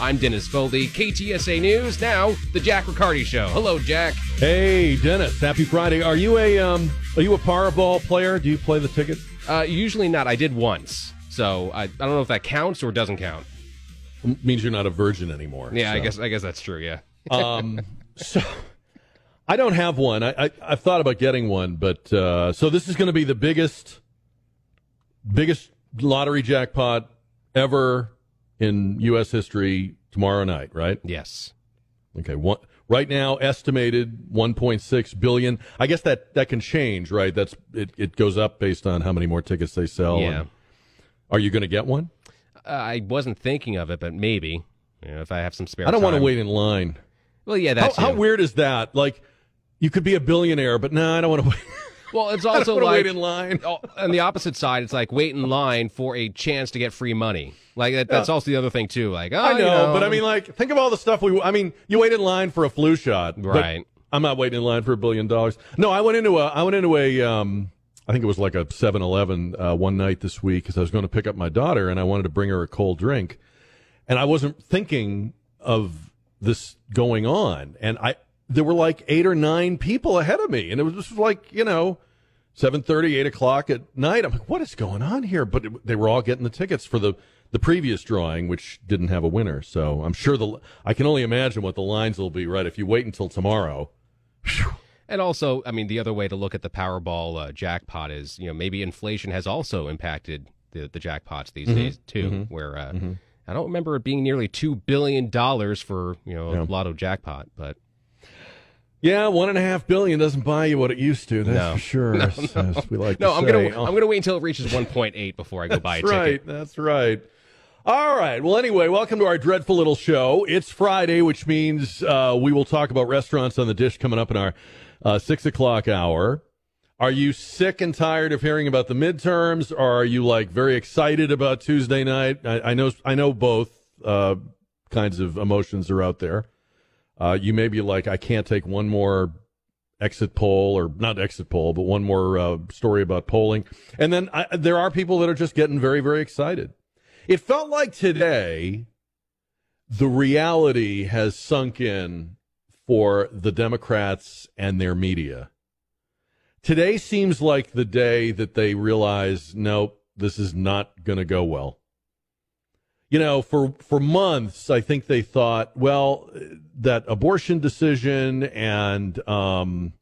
I'm Dennis Foley, KTSA News. Now, the Jack Riccardi Show. Hello, Jack. Hey, Dennis. Happy Friday. Are you a um? Are you a Powerball player? Do you play the ticket? Uh, usually not. I did once, so I, I don't know if that counts or doesn't count. M- means you're not a virgin anymore. Yeah, I guess I guess that's true. Yeah. Um, so I don't have one. I, I I've thought about getting one, but uh, so this is going to be the biggest, biggest lottery jackpot ever in U.S. history tomorrow night, right? yes. Okay. One, right now, estimated 1.6 billion. I guess that that can change, right? That's it. It goes up based on how many more tickets they sell. Yeah. Are you going to get one? Uh, I wasn't thinking of it, but maybe. You know, if I have some spare. I don't want to wait in line. Well, yeah, that's how weird is that? Like, you could be a billionaire, but no, I don't want to wait. Well, it's also don't want to like wait in line. Oh, on the opposite side, it's like wait in line for a chance to get free money. Like that, that's also the other thing too. Like, oh, I know, you know, but I mean, like, think of all the stuff we. I mean, you wait in line for a flu shot, Right. I'm not waiting in line for a billion dollars. No, I went into a. I went into a. Um, I think it was like a 7-Eleven uh, one night this week because I was going to pick up my daughter and I wanted to bring her a cold drink, and I wasn't thinking of this going on, and I there were like eight or nine people ahead of me, and it was just like you know. 7.30 8 o'clock at night i'm like what is going on here but it, they were all getting the tickets for the the previous drawing which didn't have a winner so i'm sure the i can only imagine what the lines will be right if you wait until tomorrow And also, I mean, the other way to look at the Powerball uh, jackpot is, you know, maybe inflation has also impacted the the jackpots these days too. Where uh, I don't remember it being nearly two billion dollars for you know Yeah. a lotto jackpot, but yeah one and a half billion doesn't buy you what it used to that's No. for sure as, as we like no, to I'm say. gonna. I'm gonna wait until it reaches 1.8 before I go buy a That's ticket. right. That's right. All right. Well, anyway, welcome to our dreadful little show. It's Friday, which means uh, we will talk about restaurants on the dish coming up in our uh, six o'clock hour. Are you sick and tired of hearing about the midterms, or are you like very excited about Tuesday night? I, I know. I know both uh, kinds of emotions are out there. Uh, you may be like, I can't take one more exit poll or not exit poll, but one more uh, story about polling. And then I, there are people that are just getting very, very excited. It felt like today the reality has sunk in for the Democrats and their media. Today seems like the day that they realize, nope, this is not going to go well. You know, for for months, I think they thought, well, that abortion decision and um,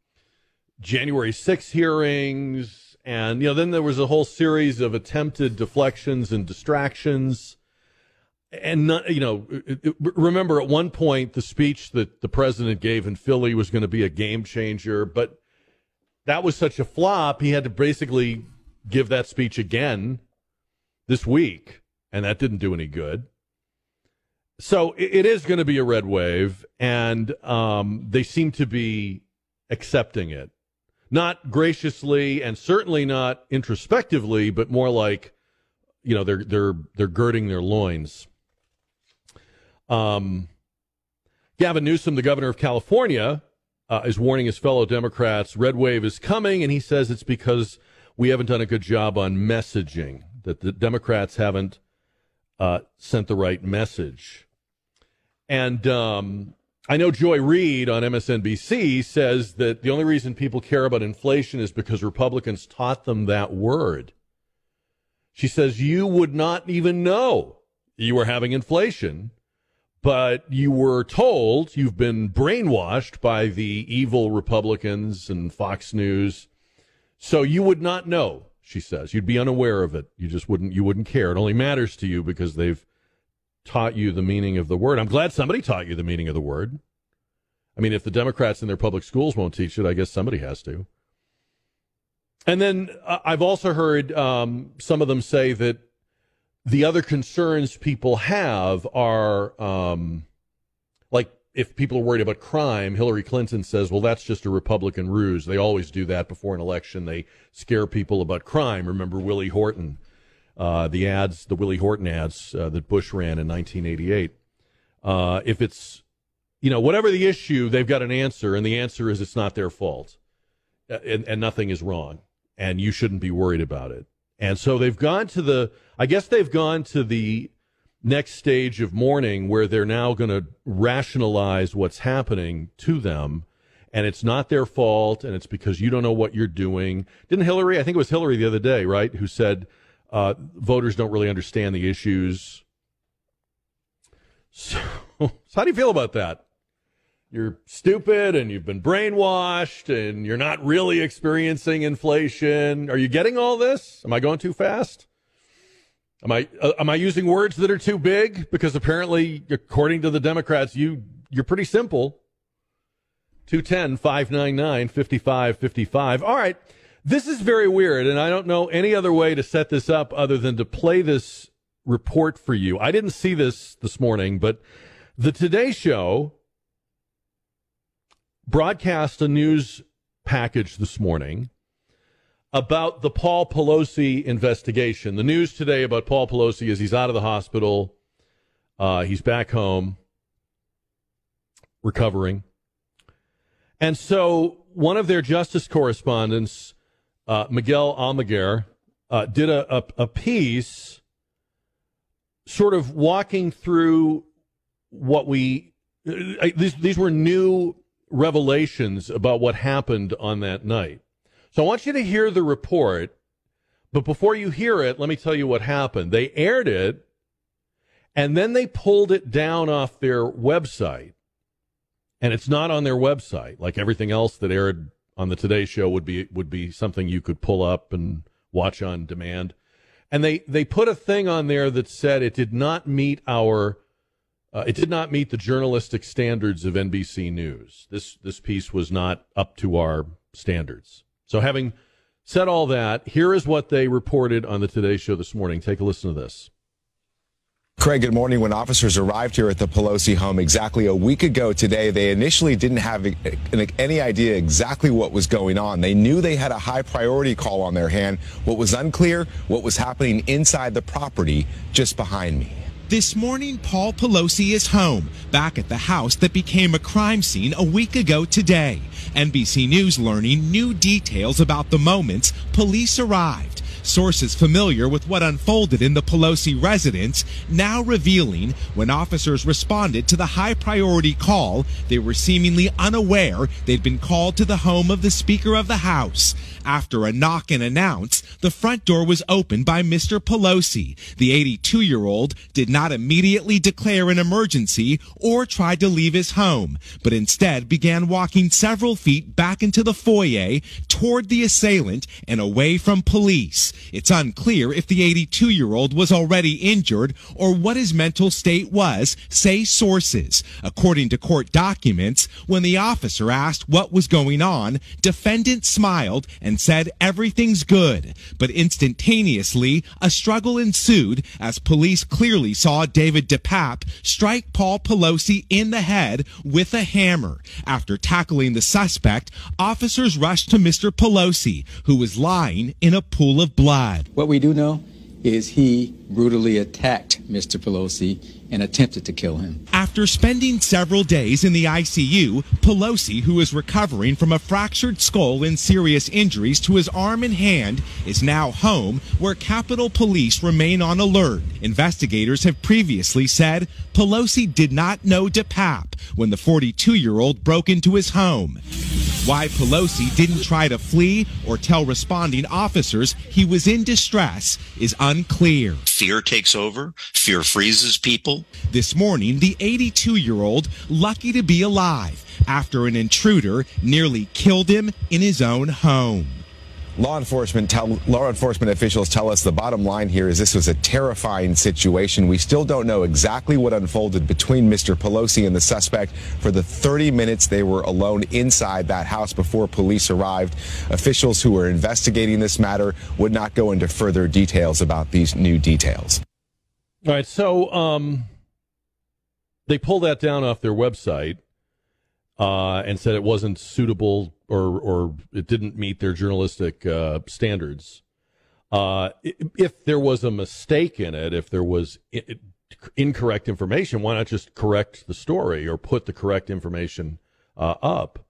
January 6 hearings, and you know, then there was a whole series of attempted deflections and distractions. And not, you know, remember at one point the speech that the president gave in Philly was going to be a game changer, but that was such a flop. He had to basically give that speech again this week, and that didn't do any good. So it, it is going to be a red wave, and um, they seem to be accepting it, not graciously, and certainly not introspectively, but more like, you know, they're they're they're girding their loins. Um, Gavin Newsom, the governor of California, uh, is warning his fellow Democrats red wave is coming, and he says it's because we haven't done a good job on messaging, that the Democrats haven't uh, sent the right message. And um, I know Joy Reid on MSNBC says that the only reason people care about inflation is because Republicans taught them that word. She says you would not even know you were having inflation but you were told you've been brainwashed by the evil Republicans and Fox News. So you would not know, she says. You'd be unaware of it. You just wouldn't you wouldn't care. It only matters to you because they've taught you the meaning of the word. I'm glad somebody taught you the meaning of the word. I mean, if the Democrats in their public schools won't teach it, I guess somebody has to. And then uh, I've also heard um, some of them say that the other concerns people have are um, if people are worried about crime, Hillary Clinton says, well, that's just a Republican ruse. They always do that before an election. They scare people about crime. Remember Willie Horton, uh, the ads, the Willie Horton ads uh, that Bush ran in 1988. Uh, if it's, you know, whatever the issue, they've got an answer, and the answer is it's not their fault, Uh, and, and nothing is wrong, and you shouldn't be worried about it. And so they've gone to the, I guess they've gone to the next stage of mourning where they're now going to rationalize what's happening to them and it's not their fault and it's because you don't know what you're doing. Didn't Hillary, I think it was Hillary the other day, right, who said uh, voters don't really understand the issues. So, so, how do you feel about that? You're stupid and you've been brainwashed and you're not really experiencing inflation. Are you getting all this? Am I going too fast? Am I uh, am I using words that are too big? Because apparently, according to the Democrats, you you're pretty simple. 210 599 5555. All right. This is very weird, and I don't know any other way to set this up other than to play this report for you. I didn't see this this morning, but the Today Show broadcast a news package this morning about the Paul Pelosi investigation. The news today about Paul Pelosi is he's out of the hospital. Uh, he's back home, recovering. And so one of their justice correspondents, uh, Miguel Almaguer, uh, did a, a, a piece sort of walking through what we, uh, these, these were new revelations about what happened on that night. So I want you to hear the report, but before you hear it, let me tell you what happened. They aired it, and then they pulled it down off their website, and it's not on their website like everything else that aired on the Today Show would be would be something you could pull up and watch on demand. And they they put a thing on there that said it did not meet our uh, it did not meet the journalistic standards of NBC News. This this piece was not up to our standards. So, having said all that, here is what they reported on the Today Show this morning. Take a listen to this. Craig, good morning. When officers arrived here at the Pelosi home exactly a week ago today, they initially didn't have any idea exactly what was going on. They knew they had a high priority call on their hand. What was unclear, what was happening inside the property just behind me. This morning, Paul Pelosi is home, back at the house that became a crime scene a week ago today. NBC News learning new details about the moments police arrived. Sources familiar with what unfolded in the Pelosi residence now revealing when officers responded to the high priority call, they were seemingly unaware they'd been called to the home of the Speaker of the House. After a knock and announce, the front door was opened by Mr. Pelosi. The 82 year old did not immediately declare an emergency or try to leave his home, but instead began walking several feet back into the foyer toward the assailant and away from police. It's unclear if the 82 year old was already injured or what his mental state was, say sources. According to court documents, when the officer asked what was going on, defendant smiled and said everything's good. But instantaneously, a struggle ensued as police clearly saw David DePape strike Paul Pelosi in the head with a hammer. After tackling the suspect, officers rushed to Mr. Pelosi, who was lying in a pool of blood. What we do know is he brutally attacked Mr. Pelosi and attempted to kill him. After spending several days in the ICU, Pelosi, who is recovering from a fractured skull and serious injuries to his arm and hand, is now home where Capitol Police remain on alert. Investigators have previously said Pelosi did not know DePape when the 42 year old broke into his home. Why Pelosi didn't try to flee or tell responding officers he was in distress is unclear. Fear takes over, fear freezes people. This morning, the 82 year old, lucky to be alive after an intruder nearly killed him in his own home. Law enforcement tell, law enforcement officials tell us the bottom line here is this was a terrifying situation. We still don't know exactly what unfolded between Mr. Pelosi and the suspect for the 30 minutes they were alone inside that house before police arrived. Officials who were investigating this matter would not go into further details about these new details. All right, so um, they pulled that down off their website uh, and said it wasn't suitable or or it didn't meet their journalistic uh, standards. Uh, if there was a mistake in it, if there was incorrect information, why not just correct the story or put the correct information uh, up?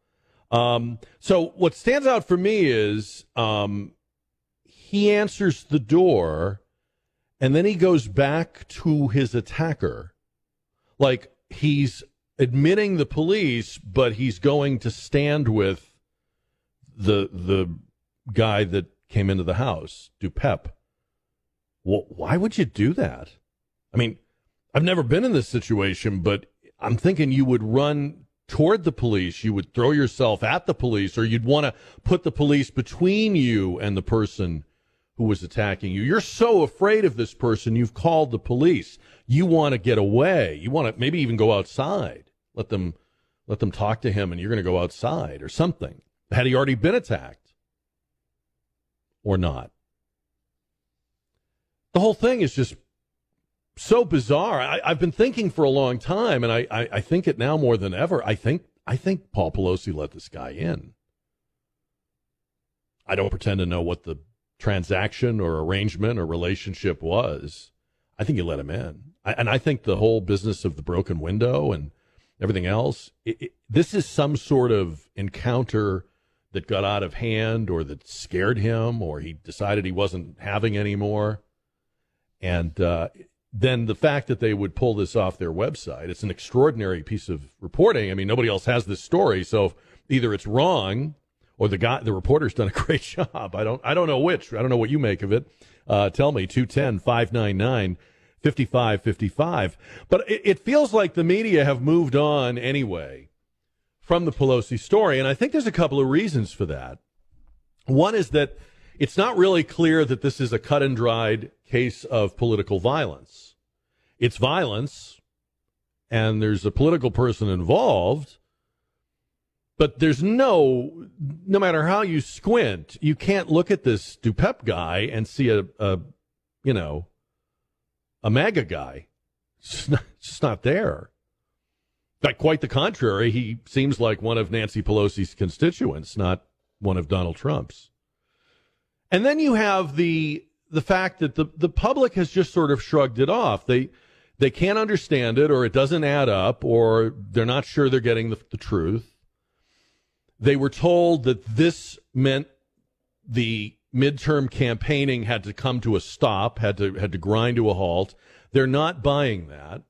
Um, so what stands out for me is um, he answers the door and then he goes back to his attacker. Like he's admitting the police, but he's going to stand with the the guy that came into the house, DePape. Well, why would you do that? I mean, I've never been in this situation, but I'm thinking you would run toward the police, you would throw yourself at the police, or you'd want to put the police between you and the person who was attacking you. You're so afraid of this person, you've called the police. You want to get away. You want to maybe even go outside. Let them let them talk to him and you're going to go outside or something. Had he already been attacked or not? The whole thing is just so bizarre. I, have been thinking for a long time, and I, I, I think it now more than ever. I think I think Paul Pelosi let this guy in. I don't pretend to know what the transaction or arrangement or relationship was. I think you let him in. I, and I think the whole business of the broken window and everything else, it, it, this is some sort of encounter that got out of hand or that scared him or he decided he wasn't having anymore. And uh, then the fact that they would pull this off their website, it's an extraordinary piece of reporting. I mean, nobody else has this story. So either it's wrong or the guy, the reporter's done a great job. I don't, I don't know which. I don't know what you make of it. Uh, tell me, 210 599 5555. But it, it feels like the media have moved on anyway from the Pelosi story. And I think there's a couple of reasons for that. One is that it's not really clear that this is a cut and dried case of political violence. It's violence, and there's a political person involved but there's no, no matter how you squint, you can't look at this DePape guy and see a, a you know, a MAGA guy. It's not, it's not there. Fact, quite the contrary. He seems like one of Nancy Pelosi's constituents, not one of Donald Trump's. And then you have the the fact that the, the public has just sort of shrugged it off. They they can't understand it, or it doesn't add up, or they're not sure they're getting the, the truth. They were told that this meant the midterm campaigning had to come to a stop, had to had to grind to a halt. They're not buying that.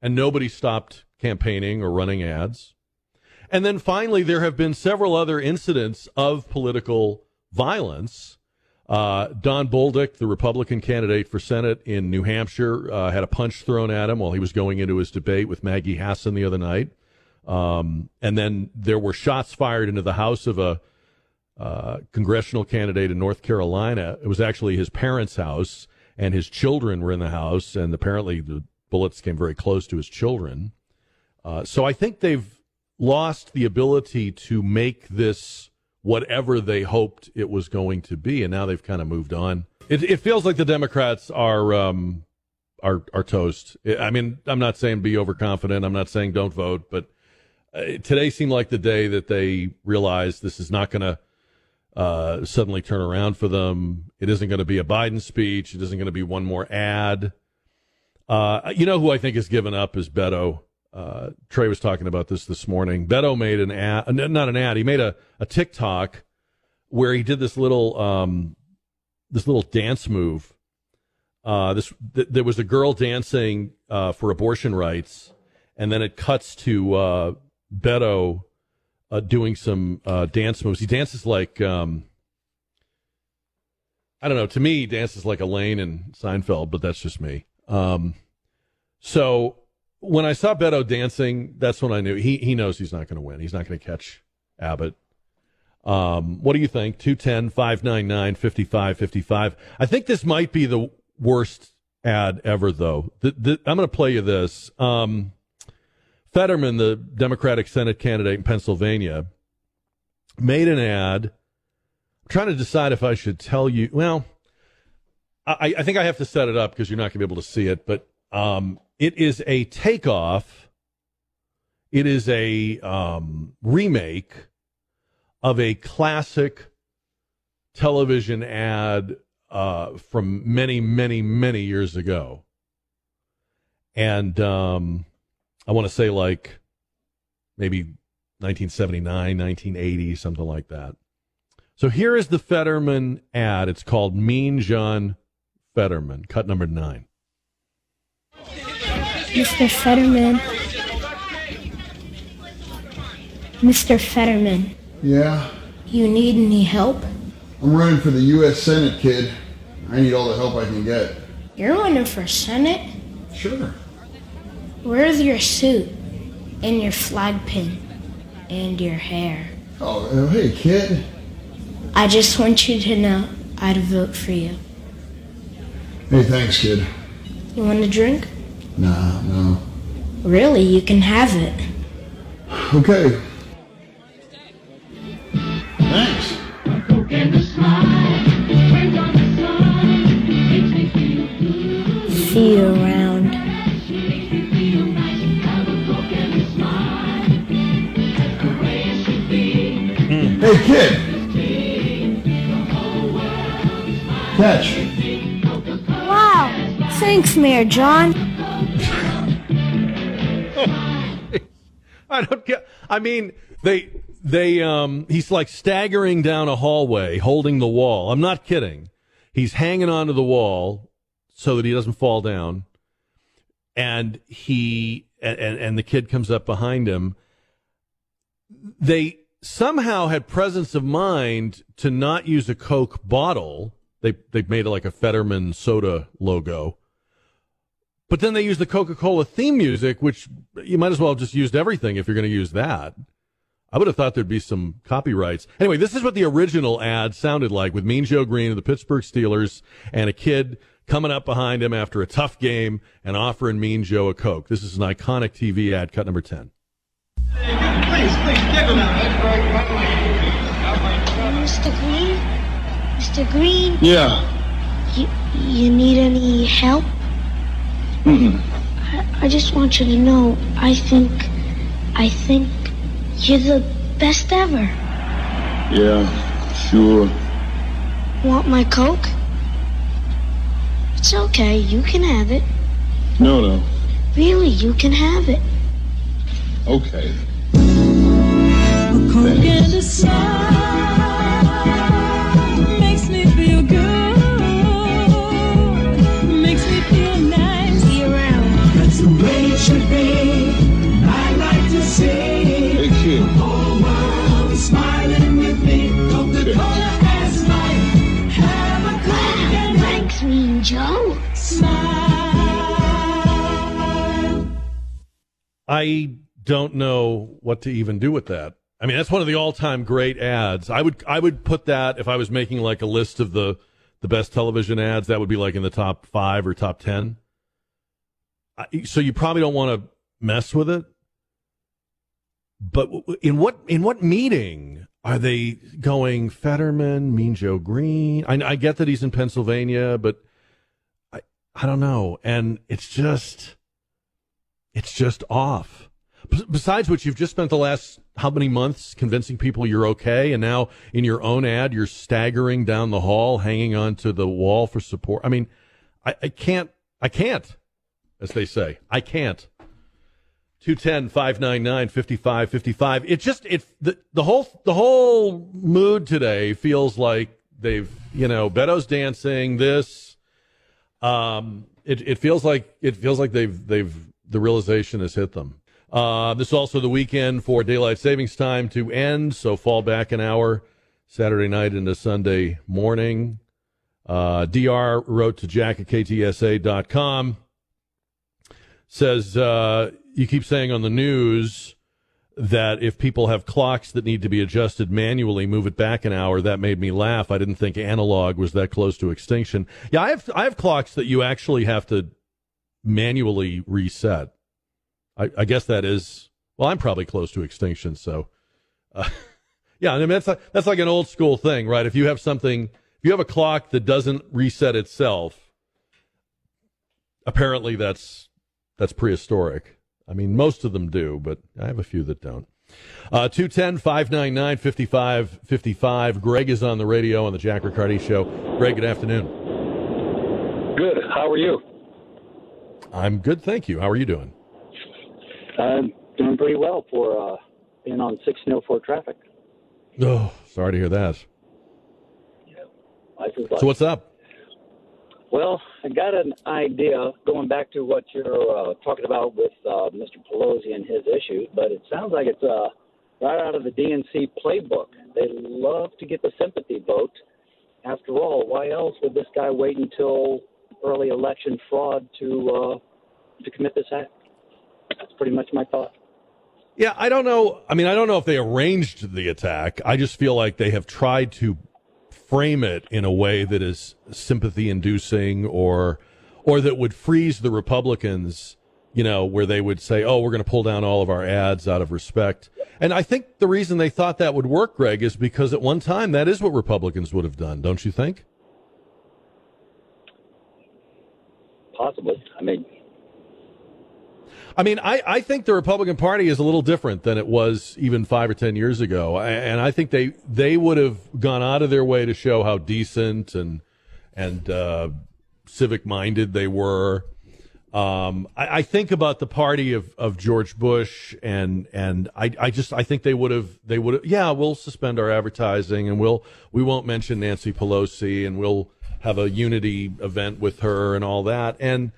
And nobody stopped campaigning or running ads. And then finally, there have been several other incidents of political violence. Uh, Don Bolduc, the Republican candidate for Senate in New Hampshire, uh, had a punch thrown at him while he was going into his debate with Maggie Hassan the other night. Um, and then there were shots fired into the house of a uh, congressional candidate in North Carolina. It was actually his parents' house, and his children were in the house, and apparently the bullets came very close to his children. Uh, so I think they've lost the ability to make this whatever they hoped it was going to be, and now they've kind of moved on. It, it feels like the Democrats are um, are are toast. I mean, I'm not saying be overconfident. I'm not saying don't vote, but today seemed like the day that they realized this is not going to uh, suddenly turn around for them. It isn't going to be a Biden speech. It isn't going to be one more ad. Uh, you know who I think has given up is Beto. Uh, Trey was talking about this this morning. Beto made an ad, uh, not an ad. He made a, a TikTok where he did this little um, this little dance move. Uh, this th- there was a girl dancing uh, for abortion rights, and then it cuts to uh, Beto uh, doing some uh, dance moves. He dances like um, I don't know. To me, he dances like Elaine and Seinfeld, but that's just me. Um, so when I saw Beto dancing, that's when I knew he he knows he's not going to win. He's not going to catch Abbott. Um, what do you think? 210 599 5555. I think this might be the worst ad ever, though. The, the, I'm going to play you this. Um, Fetterman, the Democratic Senate candidate in Pennsylvania, made an ad. I'm trying to decide if I should tell you. Well, I, I think I have to set it up because you're not going to be able to see it. But um, it is a takeoff. It is a um, remake of a classic television ad uh, from many, many, many years ago. And um, I want to say like maybe 1979, 1980, something like that. So here is the Fetterman ad. It's called Mean John Fetterman, cut number nine. Mr. Fetterman. Mr. Fetterman, Yeah, you need any help? I'm running for the U.S. Senate, kid. I need all the help I can get. You're running for Senate? Sure. Where's your suit and your flag pin and your hair? Oh, uh, hey, kid. I just want you to know I'd vote for you. Hey, thanks, kid. You want a drink? Nah, no. Really, you can have it. Okay. Thanks. See you around. Hey, kid. Catch. Wow! Thanks, Mayor John. I don't get. I mean, they they um he's like staggering down a hallway, holding the wall. I'm not kidding. He's hanging onto the wall so that he doesn't fall down, and he and and the kid comes up behind him. They somehow had presence of mind to not use a Coke bottle. They they made it like a Fetterman soda logo. But then they use the Coca Cola theme music, which you might as well have just used everything if you're going to use that. I would have thought there'd be some copyrights. Anyway, this is what the original ad sounded like with Mean Joe Green of the Pittsburgh Steelers and a kid coming up behind him after a tough game and offering Mean Joe a Coke. This is an iconic TV ad, cut number 10. Mr. Green? Mr. Green, Yeah. you, you need any help? Mm-mm. I, I just want you to know, I think, I think you're the best ever. Yeah, sure. Want my Coke? It's okay, you can have it. No, no. Really, you can have it. Okay. I like to see Hey, kid. whole world smiling with me. Coca-Cola has life. Have a Coke Thanks, Mean Joe. I don't know what to even do with that. I mean, that's one of the all-time great ads. I would I would put that if I was making like a list of the the best television ads. That would be like in the top five or top ten. I, so you probably don't want to mess with it. But in what in what meeting are they going? Fetterman, Mean Joe Green. I, I get that he's in Pennsylvania, but I I don't know. And it's just it's just off. Besides which, you've just spent the last how many months convincing people you're okay, and now in your own ad, you're staggering down the hall, hanging onto the wall for support. I mean, I, I can't, I can't, as they say, I can't. 210 599 5555. It just, it, the, the whole, the whole mood today feels like they've, you know, Beto's dancing, this, um, it, it feels like, it feels like they've, they've, the realization has hit them. Uh, this is also the weekend for daylight savings time to end, so fall back an hour Saturday night into Sunday morning. Uh, DR wrote to Jack at KTSA.com. Says, uh, you keep saying on the news that if people have clocks that need to be adjusted manually, move it back an hour. That made me laugh. I didn't think analog was that close to extinction. Yeah, I have I have clocks that you actually have to manually reset. I, I guess that is well. I'm probably close to extinction, so uh, yeah. I mean that's like, that's like an old school thing, right? If you have something, if you have a clock that doesn't reset itself, apparently that's that's prehistoric. I mean, most of them do, but I have a few that don't. Uh, 210 599 5555. Greg is on the radio on the Jack Riccardi Show. Greg, good afternoon. Good. How are you? I'm good, thank you. How are you doing? I'm doing pretty well for uh, being on 604 traffic. Oh, sorry to hear that. Life is life. So, what's up? Well, I got an idea going back to what you're uh, talking about with uh, Mr. Pelosi and his issues, but it sounds like it's uh, right out of the DNC playbook. They love to get the sympathy vote. After all, why else would this guy wait until early election fraud to uh, to commit this act? That's pretty much my thought. Yeah, I don't know. I mean, I don't know if they arranged the attack. I just feel like they have tried to frame it in a way that is sympathy inducing or or that would freeze the Republicans, you know, where they would say, "Oh, we're going to pull down all of our ads out of respect." And I think the reason they thought that would work, Greg, is because at one time that is what Republicans would have done, don't you think? Possibly. I mean, I mean, I, I think the Republican Party is a little different than it was even five or ten years ago, and I think they they would have gone out of their way to show how decent and and uh, civic minded they were. Um, I, I think about the party of, of George Bush, and and I, I just I think they would have they would yeah we'll suspend our advertising and we'll we won't mention Nancy Pelosi and we'll have a unity event with her and all that and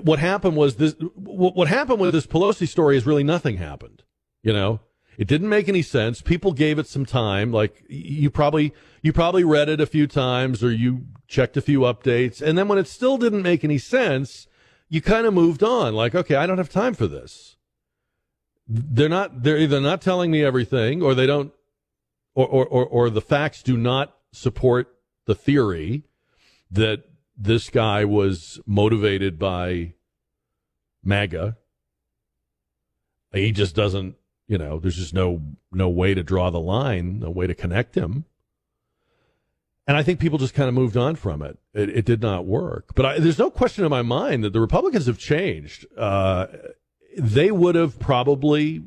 what happened was this what happened with this Pelosi story is really nothing happened. You know, it didn't make any sense. People gave it some time. Like you probably you probably read it a few times or you checked a few updates, and then when it still didn't make any sense, you kind of moved on. Like, okay, I don't have time for this. They're not. They're either not telling me everything, or they don't, or or or, or the facts do not support the theory that this guy was motivated by MAGA. He just doesn't, you know, there's just no no way to draw the line, no way to connect him. And I think people just kind of moved on from it. It, it did not work. But I, there's no question in my mind that the Republicans have changed. Uh, they would have probably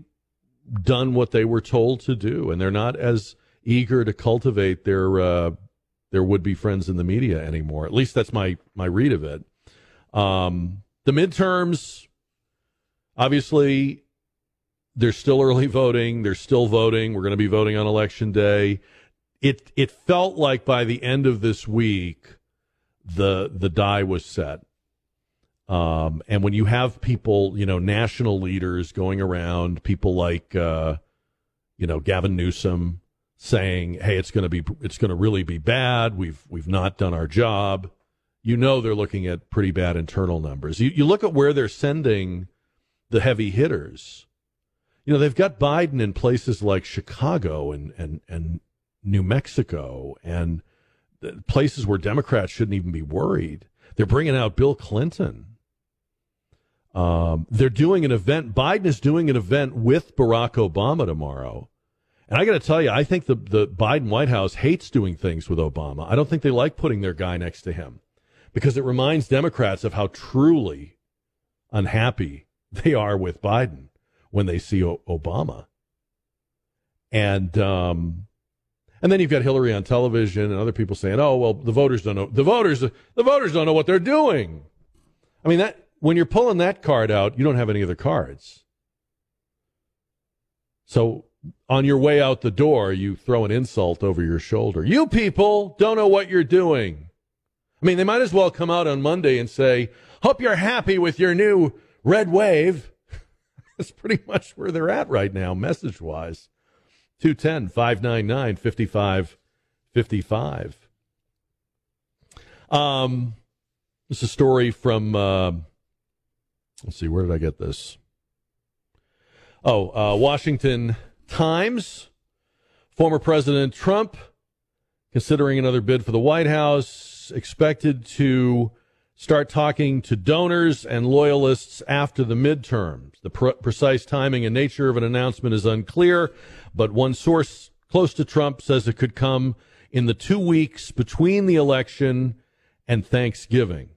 done what they were told to do, and they're not as eager to cultivate their uh, their would be friends in the media anymore. At least that's my my read of it. Um, the midterms, obviously, there's still early voting. They're still voting. We're going to be voting on election day. It it felt like by the end of this week, the the die was set. Um, and when you have people, you know, national leaders going around, people like, uh, you know, Gavin Newsom saying, "Hey, it's going to be, it's going to really be bad. We've we've not done our job." You know, they're looking at pretty bad internal numbers. You you look at where they're sending the heavy hitters. You know, they've got Biden in places like Chicago and and and New Mexico and places where Democrats shouldn't even be worried. They're bringing out Bill Clinton. Um, they're doing an event. Biden is doing an event with Barack Obama tomorrow. And I got to tell you, I think the, the Biden White House hates doing things with Obama. I don't think they like putting their guy next to him because it reminds Democrats of how truly unhappy they are with Biden when they see o- Obama. And, um, and then you've got Hillary on television and other people saying, "Oh, well, the voters don't know. The voters, the voters don't know what they're doing." I mean, that when you're pulling that card out, you don't have any other cards. So on your way out the door, you throw an insult over your shoulder. You people don't know what you're doing. I mean, they might as well come out on Monday and say, "Hope you're happy with your new red wave." That's pretty much where they're at right now, message wise. 210 599 5555. Um, this is a story from, uh, let's see, where did I get this? Oh, uh, Washington Times. Former President Trump considering another bid for the White House, expected to start talking to donors and loyalists after the midterms. The pr- precise timing and nature of an announcement is unclear, but one source close to Trump says it could come in the two weeks between the election and Thanksgiving.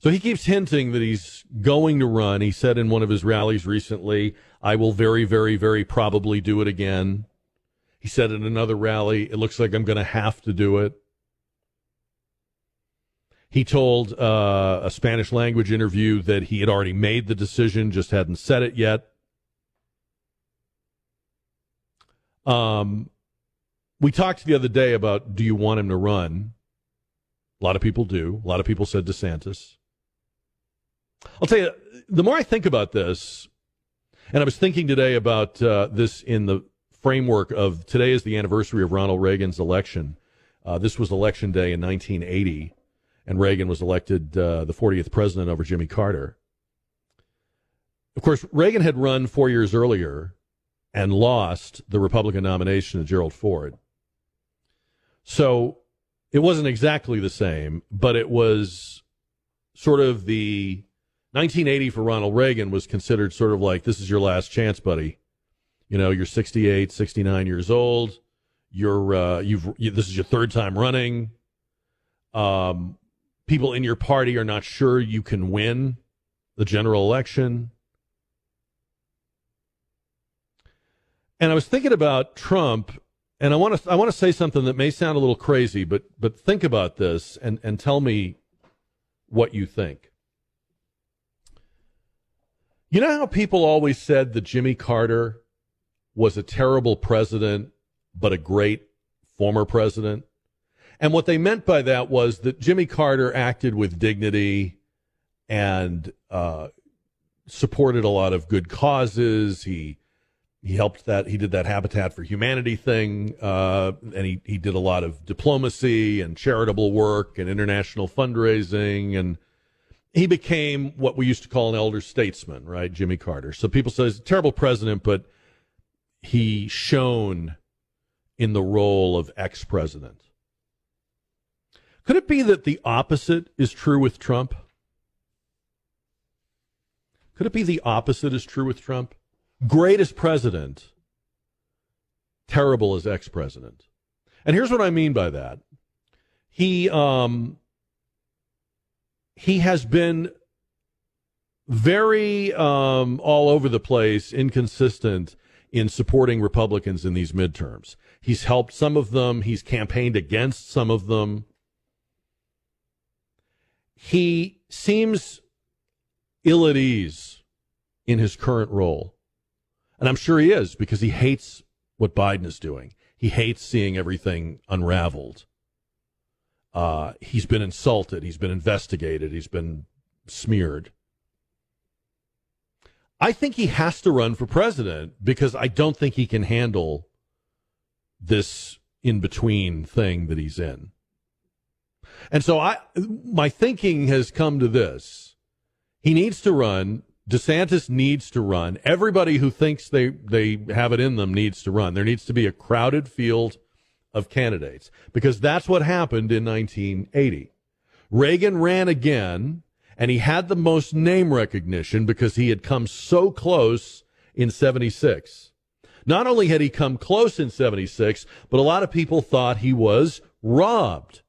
So he keeps hinting that he's going to run. He said in one of his rallies recently, I will very, very, very probably do it again. He said in another rally, it looks like I'm going to have to do it. He told uh, a Spanish language interview that he had already made the decision, just hadn't said it yet. Um, we talked the other day about do you want him to run? A lot of people do. A lot of people said DeSantis. I'll tell you, the more I think about this, and I was thinking today about uh, this in the framework of today is the anniversary of Ronald Reagan's election. Uh, this was election day in 1980, and Reagan was elected uh, the 40th president over Jimmy Carter. Of course, Reagan had run four years earlier and lost the Republican nomination to Gerald Ford. So it wasn't exactly the same, but it was sort of the 1980 for Ronald Reagan was considered sort of like this is your last chance, buddy. You know, you're 68, 69 years old. You're uh, you've you, this is your third time running. Um, people in your party are not sure you can win the general election. And I was thinking about Trump, and I want to I want to say something that may sound a little crazy, but but think about this and and tell me what you think. You know how people always said that Jimmy Carter was a terrible president, but a great former president? And what they meant by that was that Jimmy Carter acted with dignity and uh, supported a lot of good causes. He he helped that he did that Habitat for Humanity thing, uh, and he he did a lot of diplomacy and charitable work and international fundraising, and he became what we used to call an elder statesman, right? Jimmy Carter. So people say he's a terrible president, but he shone in the role of ex president. Could it be that the opposite is true with Trump? Could it be the opposite is true with Trump? Great as president, terrible as ex president. And here's what I mean by that. He um he has been very um all over the place, inconsistent in supporting Republicans in these midterms. He's helped some of them, he's campaigned against some of them. He seems ill at ease in his current role. And I'm sure he is because he hates what Biden is doing. He hates seeing everything unraveled. Uh, he's been insulted. He's been investigated. He's been smeared. I think he has to run for president because I don't think he can handle this in between thing that he's in. And so I, my thinking has come to this. He needs to run. DeSantis needs to run. Everybody who thinks they, they have it in them needs to run. There needs to be a crowded field of candidates because that's what happened in 1980. Reagan ran again and he had the most name recognition because he had come so close in 76. Not only had he come close in 76, but a lot of people thought he was robbed.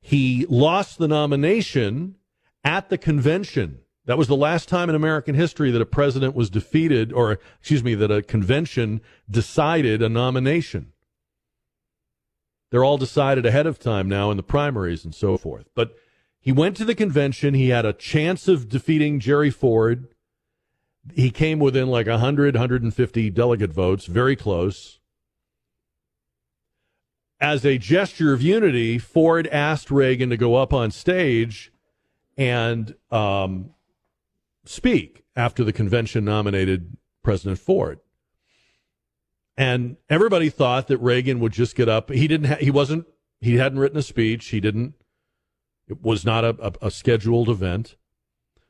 He lost the nomination at the convention. That was the last time in American history that a president was defeated, or excuse me, that a convention decided a nomination. They're all decided ahead of time now in the primaries and so forth. But he went to the convention. He had a chance of defeating Jerry Ford. He came within like 100, 150 delegate votes, very close. As a gesture of unity, Ford asked Reagan to go up on stage and um, speak after the convention nominated President Ford. And everybody thought that Reagan would just get up. He didn't. Ha- he wasn't. He hadn't written a speech. He didn't. It was not a, a, a scheduled event.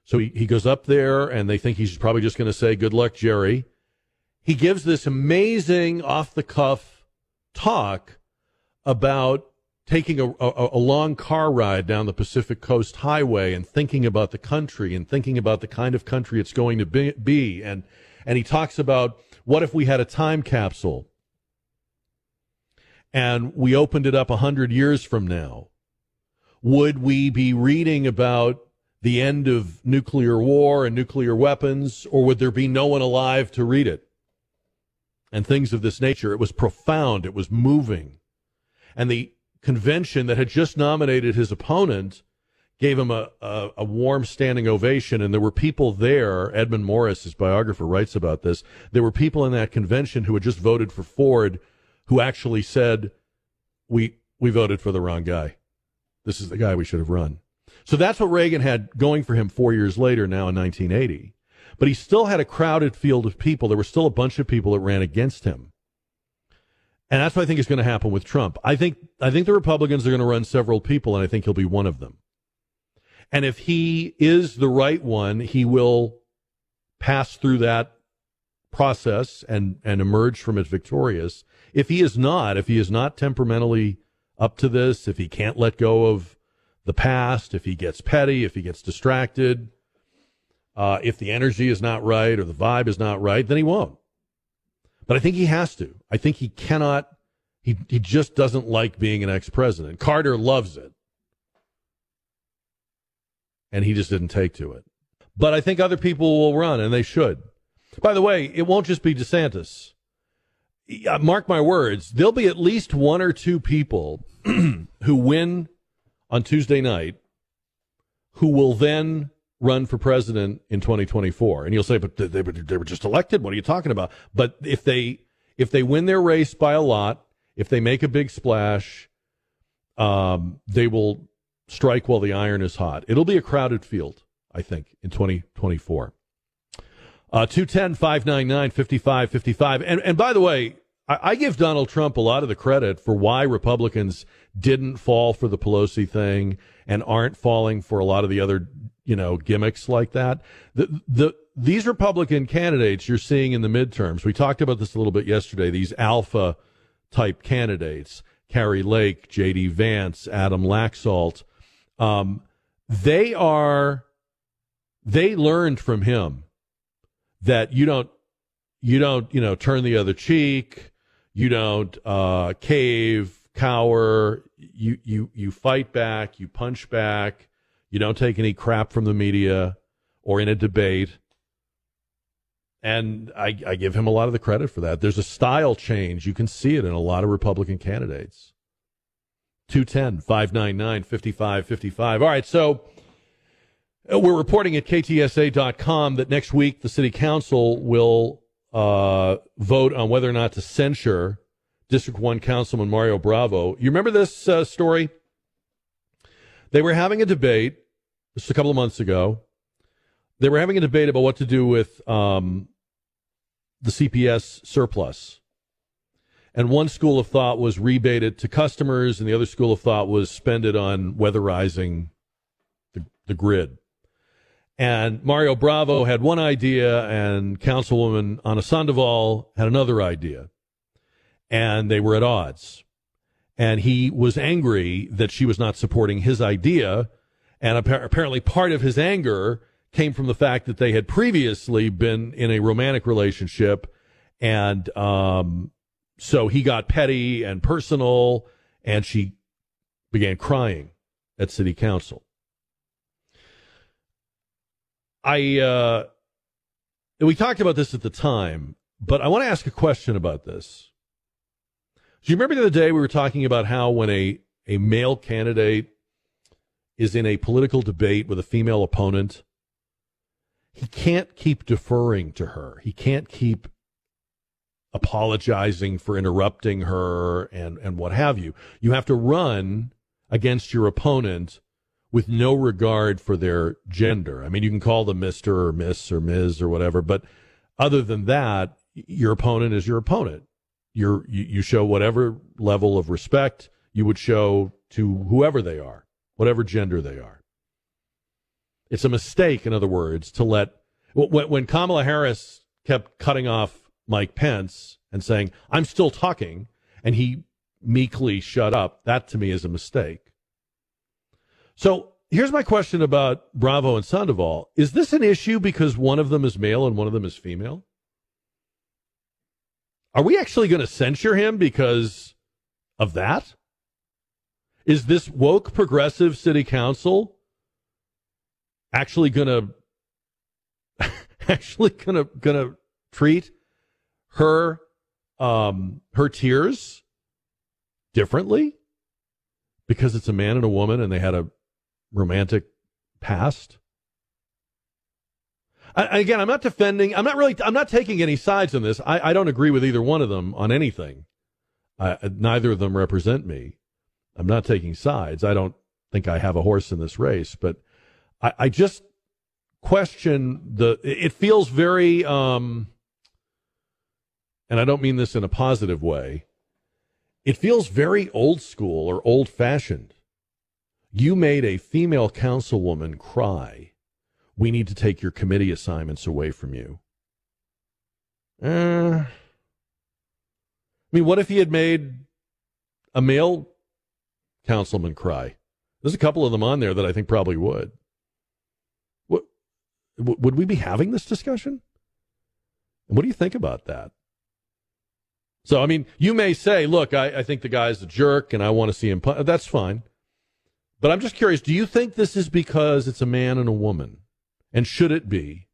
So he, he goes up there, and they think he's probably just going to say, "Good luck, Jerry." He gives this amazing off the cuff talk about taking a, a, a, long car ride down the Pacific Coast Highway and thinking about the country and thinking about the kind of country it's going to be, be. And, and he talks about what if we had a time capsule and we opened it up a hundred years from now? Would we be reading about the end of nuclear war and nuclear weapons, or would there be no one alive to read it? And things of this nature. It was profound. It was moving. And the convention that had just nominated his opponent gave him a, a, a, warm standing ovation. And there were people there. Edmund Morris, his biographer, writes about this. There were people in that convention who had just voted for Ford who actually said, we, we voted for the wrong guy. This is the guy we should have run. So that's what Reagan had going for him four years later, now in 1980. But he still had a crowded field of people. There were still a bunch of people that ran against him. And that's what I think is going to happen with Trump. I think I think the Republicans are going to run several people, and I think he'll be one of them. And if he is the right one, he will pass through that process and and emerge from it victorious. If he is not, if he is not temperamentally up to this, if he can't let go of the past, if he gets petty, if he gets distracted, uh, if the energy is not right or the vibe is not right, then he won't. But I think he has to. I think he cannot. He he just doesn't like being an ex president. Carter loves it, and he just didn't take to it. But I think other people will run, and they should. By the way, it won't just be DeSantis. Uh, Mark my words, there'll be at least one or two people who win on Tuesday night who will then run for president in 2024. And you'll say, but they, were, they were just elected. What are you talking about? But if they if they win their race by a lot, if they make a big splash, um, they will strike while the iron is hot. It'll be a crowded field, I think, in 2024. Uh, 210 599 5555. And, and by the way, I, I give Donald Trump a lot of the credit for why Republicans didn't fall for the Pelosi thing and aren't falling for a lot of the other, you know, gimmicks like that. The, the, these Republican candidates you're seeing in the midterms, we talked about this a little bit yesterday, these alpha type candidates, Kari Lake, J.D. Vance, Adam Laxalt, um, they are, they learned from him that you don't, you don't, you know, turn the other cheek, you don't uh, cave, cower, you you you fight back, you punch back, you don't take any crap from the media or in a debate. And I, I give him a lot of the credit for that. There's a style change. You can see it in a lot of Republican candidates. 210 599 5555. All right, so uh, we're reporting at ktsa.com that next week the city council will uh, vote on whether or not to censure District 1 Councilman Mario Bravo. You remember this uh, story? They were having a debate just a couple of months ago. They were having a debate about what to do with um, the CPS surplus. And one school of thought was rebate it to customers, and the other school of thought was spend it on weatherizing the, the grid. And Mario Bravo had one idea, and Councilwoman Ana Sandoval had another idea and they were at odds. And he was angry that she was not supporting his idea. And apparently, part of his anger came from the fact that they had previously been in a romantic relationship. And um, so he got petty and personal, and she began crying at city council. I uh, we talked about this at the time, but I want to ask a question about this. Do you remember the other day we were talking about how when a, a male candidate is in a political debate with a female opponent, he can't keep deferring to her. He can't keep apologizing for interrupting her and, and what have you. You have to run against your opponent with no regard for their gender. I mean, you can call them Mr. or Miss or Ms. or whatever, but other than that, your opponent is your opponent you you show whatever level of respect you would show to whoever they are, whatever gender they are. It's a mistake, in other words, to let when Kamala Harris kept cutting off Mike Pence and saying, "I'm still talking," and he meekly shut up. That to me is a mistake. So here's my question about Bravo and Sandoval: Is this an issue because one of them is male and one of them is female? Are we actually going to censure him because of that? Is this woke progressive city council actually going to actually going to going to treat her um her tears differently because it's a man and a woman and they had a romantic past? I, again, I'm not defending. I'm not really. I'm not taking any sides on this. I, I don't agree with either one of them on anything. neither of them represent me. I'm not taking sides. I don't. think I have a horse in this race, but I, I just question the. It feels very, um, and I don't mean this in a positive way. It feels very old school or old fashioned. You made a female councilwoman cry. We need to take your committee assignments away from you. Uh, I mean, what if he had made a male councilman cry? There's a couple of them on there that I think probably would. What, would we be having this discussion? And what do you think about that? So, I mean, you may say, look, I, I think the guy's a jerk and I want to see him. Pu-. That's fine. But I'm just curious do you think this is because it's a man and a woman? And should it be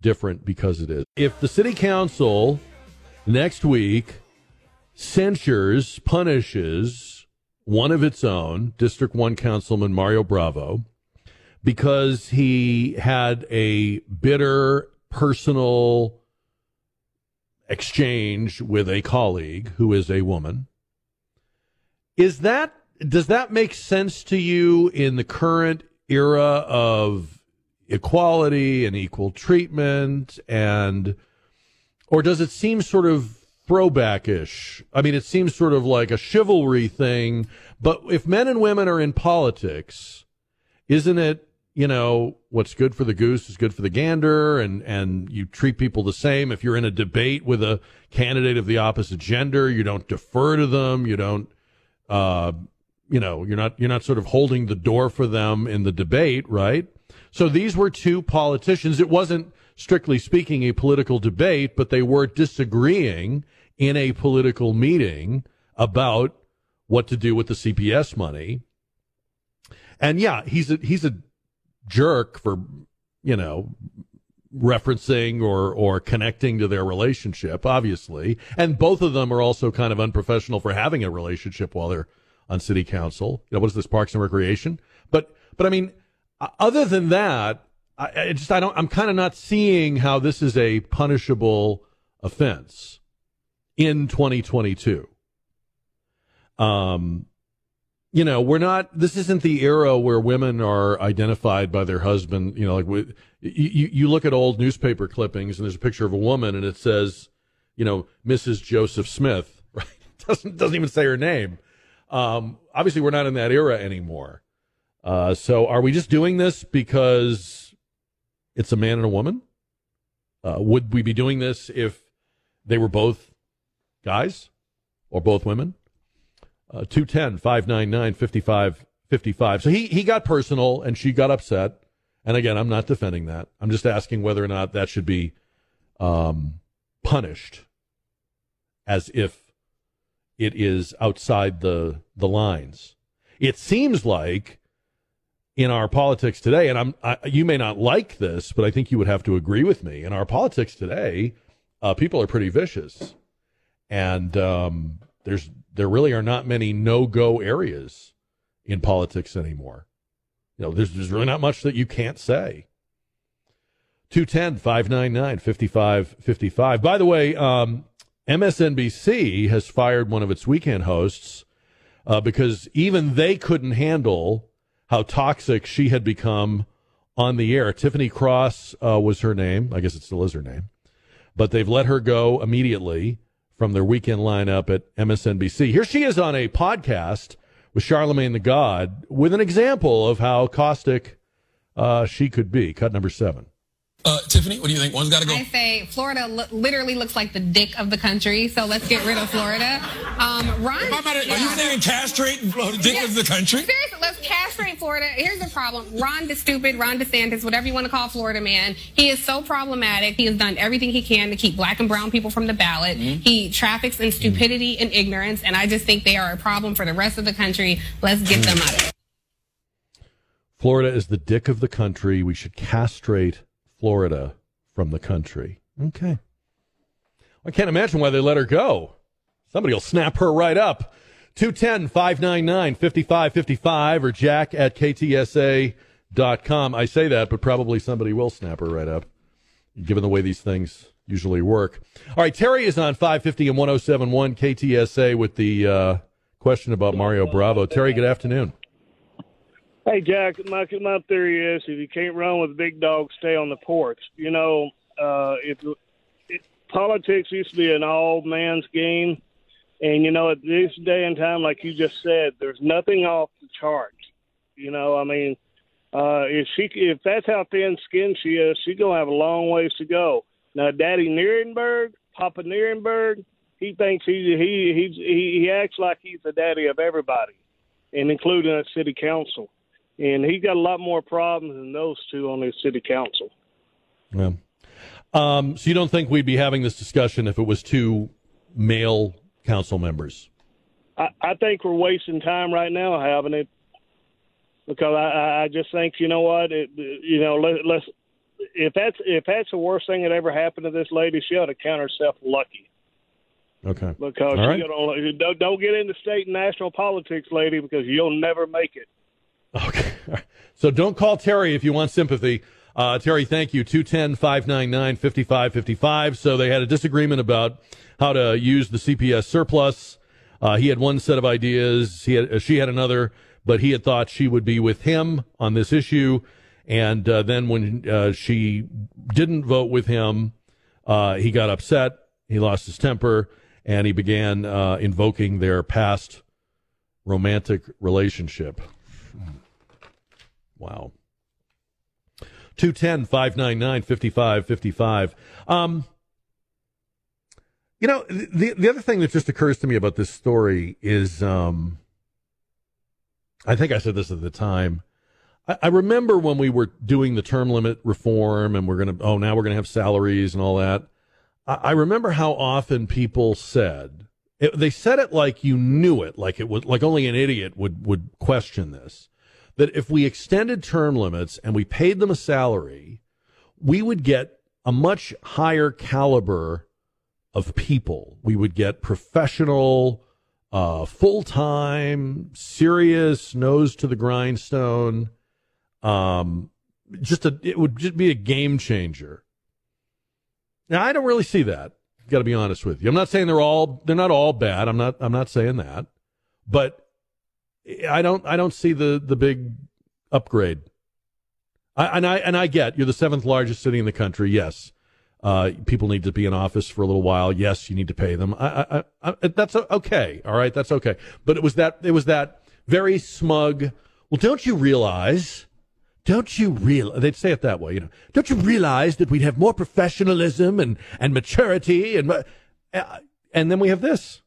different because it is? If the city council next week censures, punishes one of its own, District 1 Councilman Mario Bravo, because he had a bitter personal exchange with a colleague who is a woman. Is that does that make sense to you in the current era of equality and equal treatment and or does it seem sort of throwbackish? I mean, it seems sort of like a chivalry thing, but if men and women are in politics, isn't it you know, what's good for the goose is good for the gander, and, and you treat people the same. If you're in a debate with a candidate of the opposite gender, you don't defer to them. You don't, uh, you know, you're not, you're not sort of holding the door for them in the debate, right? So these were two politicians. It wasn't, strictly speaking, a political debate, but they were disagreeing in a political meeting about what to do with the CPS money. And yeah, he's a, he's a jerk for, you know, referencing or or connecting to their relationship, obviously. And both of them are also kind of unprofessional for having a relationship while they're on city council. You know, what is this Parks and Recreation? But but I mean, other than that, I, I just I don't I'm kind of not seeing how this is a punishable offense in 2022. Um, you know, we're not. This isn't the era where women are identified by their husband. You know, like we, you you look at old newspaper clippings and there's a picture of a woman and it says, you know, Mrs. Joseph Smith. Right? doesn't doesn't even say her name. Um, obviously, we're not in that era anymore. Uh, so, are we just doing this because it's a man and a woman? Uh, would we be doing this if they were both guys or both women? Uh, 210 599 5555. So he, he got personal and she got upset. And again, I'm not defending that. I'm just asking whether or not that should be um, punished as if it is outside the, the lines. It seems like in our politics today, and I'm, I, you may not like this, but I think you would have to agree with me. In our politics today, uh, people are pretty vicious. And um, there's there really are not many no go areas in politics anymore. You know, there's, there's really not much that you can't say. 210 599 5555. By the way, um, MSNBC has fired one of its weekend hosts uh, because even they couldn't handle how toxic she had become on the air. Tiffany Cross uh, was her name. I guess it still is her name. But they've let her go immediately from their weekend lineup at MSNBC. Here she is on a podcast with Charlemagne the God with an example of how caustic uh, she could be. Cut number seven. Uh, Tiffany, what do you think? One's got to go. I say Florida li- literally looks like the dick of the country, so let's get rid of Florida. Um, Ron, Are you saying castrate the dick Yeah. of the country? Seriously, let's castrate Florida. Here's the problem: Ron the stupid, Ron DeSantis, whatever you want to call Florida man. He is so problematic. He has done everything he can to keep black and brown people from the ballot. Mm-hmm. He traffics in stupidity and ignorance, and I just think they are a problem for the rest of the country. Let's get them out of it. Florida is the dick of the country. We should castrate Florida from the country. Okay. I can't imagine why they let her go. Somebody will snap her right up. 210 599 5555 or jack at ktsa.com. I say that, but probably somebody will snap her right up, given the way these things usually work. All right, Terry is on 550 and 1071 KTSA with the uh, question about Mario Bravo. Terry, good afternoon. Hey, Jack, my, my theory is if you can't run with big dogs, stay on the porch. You know, uh, it, it, politics used to be an all man's game. And, you know, at this day and time, like you just said, there's nothing off the charts. You know, I mean, uh, if she if that's how thin skinned she is, she's gonna have a long ways to go. Now, Daddy Nirenberg, Papa Nirenberg, he thinks he he he's, he he acts like he's the daddy of everybody, and including the city council. And he's got a lot more problems than those two on his city council. Yeah. Um, so you don't think we'd be having this discussion if it was two male council members? I, I think we're wasting time right now having it because I, I just think you know what it, you know let, let's if that's if that's the worst thing that ever happened to this lady, she ought to count herself lucky Okay. because All right. you don't don't get into state and national politics, lady, because you'll never make it. So don't call Terry if you want sympathy. Uh, Terry, thank you. 210 599 5555. So they had a disagreement about how to use the CPS surplus. Uh, he had one set of ideas. He had, uh, she had another, but he had thought she would be with him on this issue. And uh, then when uh, she didn't vote with him, uh, he got upset. He lost his temper, and he began invoking their past romantic relationship. Wow. 210 599 5555. Um, you know, the, the other thing that just occurs to me about this story is um, I think I said this at the time. I, I remember when we were doing the term limit reform and we're going to, oh, now we're going to have salaries and all that. I, I remember how often people said, it, they said it like you knew it, like it was like only an idiot would, would question this that if we extended term limits and we paid them a salary, we would get a much higher caliber of people. We would get professional, uh, full time, serious, nose to the grindstone. Um, just a, it would just be a game changer. Now, I don't really see that. Got to be honest with you. I'm not saying they're all they're not all bad. I'm not I'm not saying that, but I don't I don't see the the big upgrade. I, and I and I get you're the seventh largest city in the country. Yes, uh, people need to be in office for a little while. Yes, you need to pay them. I, I, I, that's okay. All right, that's okay. But it was that it was that very smug. Well, don't you realize? Don't you realize? They'd say it that way. You know, don't you realize that we'd have more professionalism and and maturity and uh, and then we have this.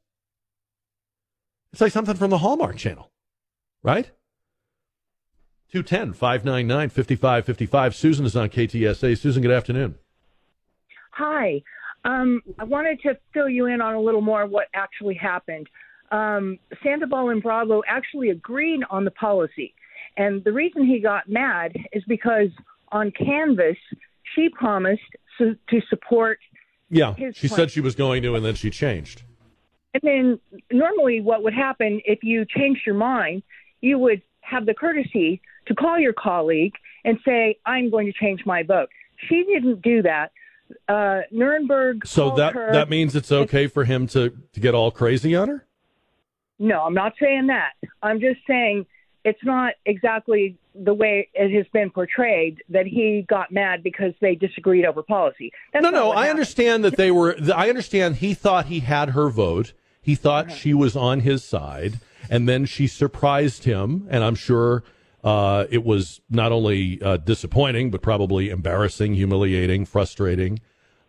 It's like something from the Hallmark Channel right? 210 599 5555. Susan is on KTSA. Susan, good afternoon. Hi. Um, I wanted to fill you in on a little more of what actually happened. Um, Sandoval and Bravo actually agreed on the policy. And the reason he got mad is because on Canvas, she promised su- to support Yeah, his she plan. said she was going to, and then she changed. And then normally, what would happen if you changed your mind, you would have the courtesy to call your colleague and say, I'm going to change my vote. She didn't do that. Uh, Nirenberg. So that her- that means it's okay for him to, to get all crazy on her? No, I'm not saying that. I'm just saying it's not exactly the way it has been portrayed that he got mad because they disagreed over policy. That's no, no, I happened. understand that they were. I understand he thought he had her vote. He thought Uh-huh. she was on his side, and then she surprised him. And I'm sure uh, it was not only uh, disappointing, but probably embarrassing, humiliating, frustrating.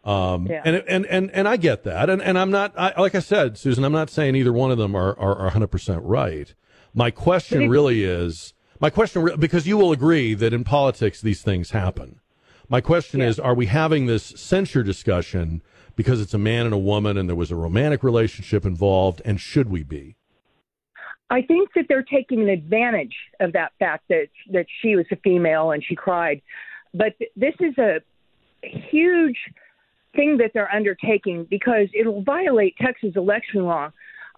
Um, Yeah. and, and and and I get that. And and I'm not I, like I said, Susan. I'm not saying either one of them are are, are 100 percent right. My question it- really is my question re- because you will agree that in politics these things happen. My question is: Are we having this censure discussion because it's a man and a woman, and there was a romantic relationship involved, and should we be? I think that they're taking advantage of that fact that that she was a female and she cried. But th- this is a huge thing that they're undertaking because it'll violate Texas election law.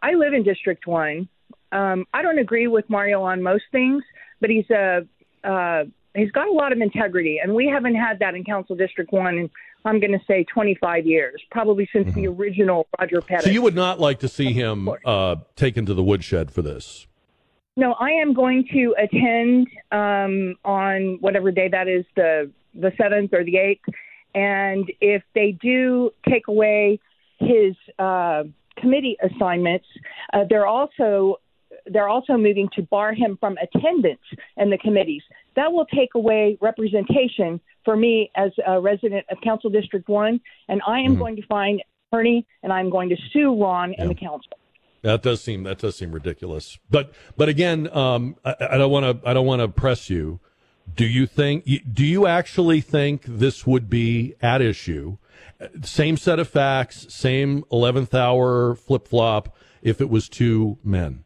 I live in District One. Um, I don't agree with Mario on most things, but he's a uh, he's got a lot of integrity, and we haven't had that in Council District One in I'm going to say 25 years, probably since the original Roger Pettit. So you would not like to see him uh, taken to the woodshed for this? No, I am going to attend um, on whatever day that is, the the seventh or the eighth. And if they do take away his uh, committee assignments, uh, they're also they're also moving to bar him from attendance in the committees. That will take away representation for me as a resident of Council District One, and I am going to find attorney and I'm going to sue Ron and the council. That does seem that does seem ridiculous. But but again, um, I, I don't want to I don't want to press you. Do you think do you actually think this would be at issue? Same set of facts, same eleventh hour flip flop. If it was two men,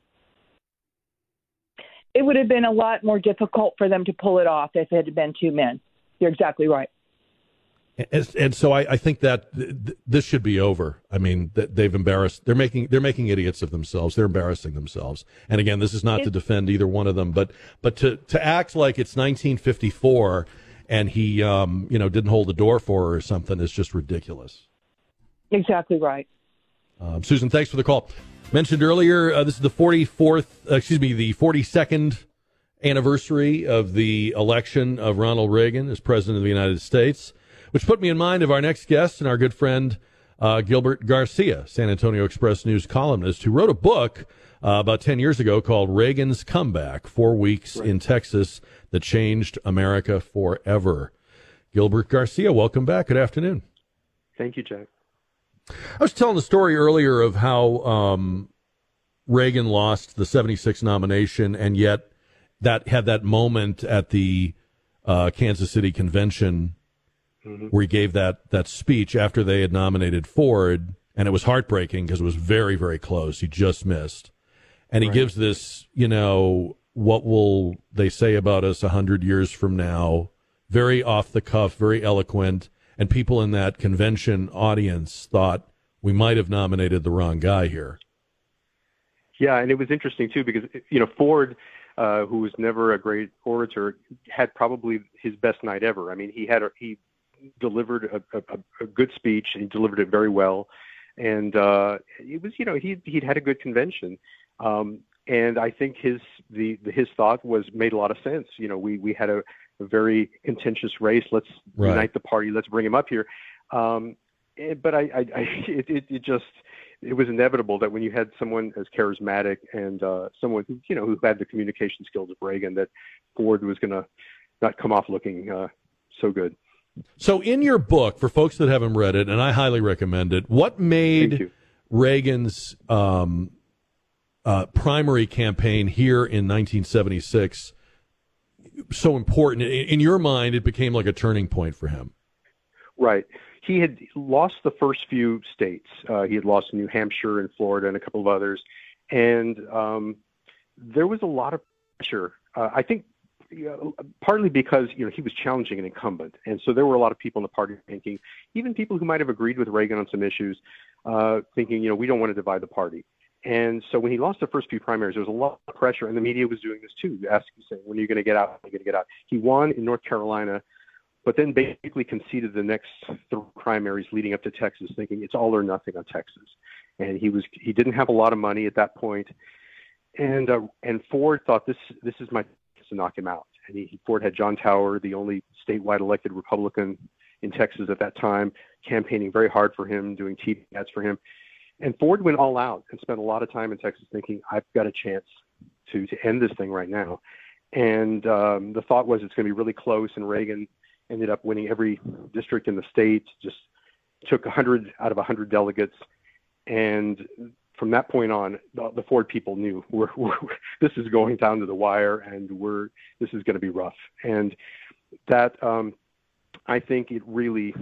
It would have been a lot more difficult for them to pull it off if it had been two men. You're exactly right. and, and so I, I think that th- th- this should be over. I mean, th- they've embarrassed. They're making they're making idiots of themselves. They're embarrassing themselves. And again, this is not to defend either one of them, but but to to act like it's 1954 and he um you know didn't hold the door for her or something is just ridiculous. Exactly right. Um, Susan, thanks for the call. Mentioned earlier, uh, this is the 44th, uh, excuse me, the 42nd anniversary of the election of Ronald Reagan as president of the United States, which put me in mind of our next guest and our good friend uh, Gilbert Garcia, San Antonio Express News columnist, who wrote a book uh, about 10 years ago called Reagan's Comeback Four Weeks in Texas That Changed America Forever. Gilbert Garcia, welcome back. Good afternoon. Thank you, Jack. I was telling the story earlier of how um, Reagan lost the 76 nomination, and yet that had that moment at the uh, Kansas City convention where he gave that, that speech after they had nominated Ford, and it was heartbreaking because it was very, very close. He just missed. And he Right. gives this, you know, what will they say about us a hundred years from now? Very off the cuff, very eloquent. And people in that convention audience thought we might have nominated the wrong guy here. Yeah, and it was interesting too because you know Ford, uh, who was never a great orator, had probably his best night ever. I mean, he had a, he delivered a, a, a good speech. And he delivered it very well, and uh, it was you know he he'd had a good convention. Um, and I think his the, the his thought was made a lot of sense. You know, we we had a, a very contentious race. Let's Right. unite the party. Let's bring him up here. Um, eh, but I, I, I it, it, it just it was inevitable that when you had someone as charismatic and uh, someone who you know who had the communication skills of Reagan, that Ford was going to not come off looking uh, so good. So, in your book, for folks that haven't read it, and I highly recommend it, what made Reagan's um, uh, primary campaign here in 1976 so important? In, your mind, it became like a turning point for him. Right. He had lost the first few states. Uh, he had lost New Hampshire and Florida and a couple of others, and um, there was a lot of pressure. Uh, I think you know, partly because you know he was challenging an incumbent, and so there were a lot of people in the party thinking, even people who might have agreed with Reagan on some issues, uh, thinking, you know, we don't want to divide the party. And so when he lost the first few primaries, there was a lot of pressure, and the media was doing this too, asking, saying, "When are you going to get out? When are you going to get out?" He won in North Carolina, but then basically conceded the next three primaries leading up to Texas, thinking it's all or nothing on Texas. And he was he didn't have a lot of money at that point. and uh, and Ford thought this this is my chance to knock him out. And he, Ford had John Tower, the only statewide elected Republican in Texas at that time, campaigning very hard for him, doing TV ads for him. And Ford went all out and spent a lot of time in Texas thinking, I've got a chance to to end this thing right now. And um, the thought was it's going to be really close, and Reagan ended up winning every district in the state. Just took 100 out of 100 delegates, and from that point on, the, the Ford people knew we're, we're, this is going down to the wire, and we're this is going to be rough. And that um, I think it really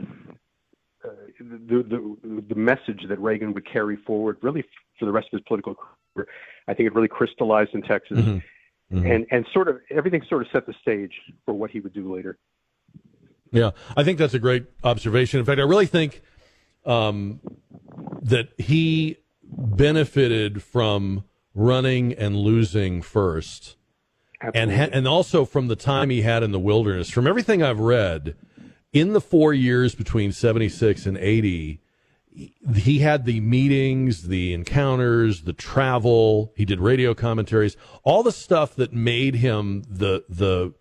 the, the the message that Reagan would carry forward, really for the rest of his political career, I think it really crystallized in Texas, and and sort of everything sort of set the stage for what he would do later. Yeah, I think that's a great observation. In fact, I really think um, that he benefited from running and losing first, and ha- and also from the time he had in the wilderness. From everything I've read, in the four years between seventy six and eighty, he had the meetings, the encounters, the travel. He did radio commentaries, all the stuff that made him the the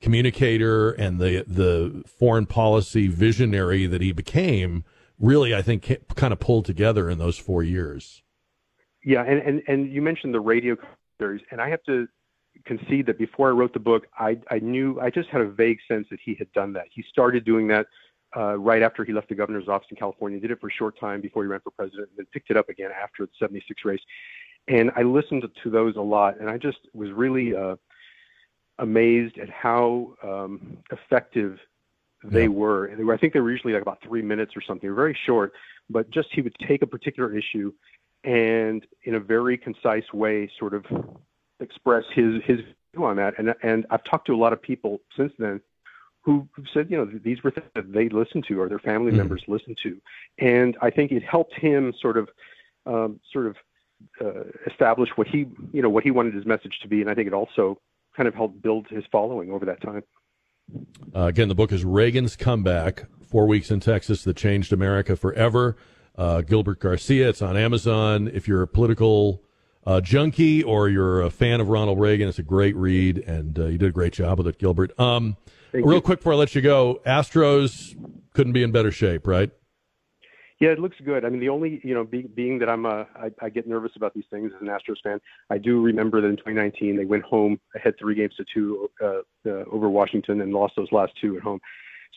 communicator and the the foreign policy visionary that he became. Really, I think kind of pulled together in those four years. Yeah, and and and you mentioned the radio commentaries, and I have to concede that before I wrote the book, I I knew I just had a vague sense that he had done that. He started doing that uh, right after he left the governor's office in California. Did it for a short time before he ran for president, and then picked it up again after the '76 race. And I listened to those a lot, and I just was really uh, amazed at how um, effective they yeah. were. And they were, I think they were usually like about three minutes or something, very short. But just he would take a particular issue and, in a very concise way, sort of express his his view on that. And and I've talked to a lot of people since then who said, you know, these were things that they listened to or their family mm-hmm. members listened to, and I think it helped him sort of um, sort of uh, establish what he you know what he wanted his message to be, and I think it also kind of helped build his following over that time. Uh, again, the book is Reagan's Comeback: Four Weeks in Texas That Changed America Forever. Uh, Gilbert Garcia. It's on Amazon. If you're a political uh, junkie or you're a fan of Ronald Reagan, it's a great read, and uh, you did a great job with it, Gilbert. Um, real you. quick before I let you go, Astros couldn't be in better shape, right? Yeah, it looks good. I mean, the only you know, be, being that I'm a, I, I get nervous about these things as an Astros fan. I do remember that in 2019 they went home ahead three games to two uh, uh, over Washington and lost those last two at home.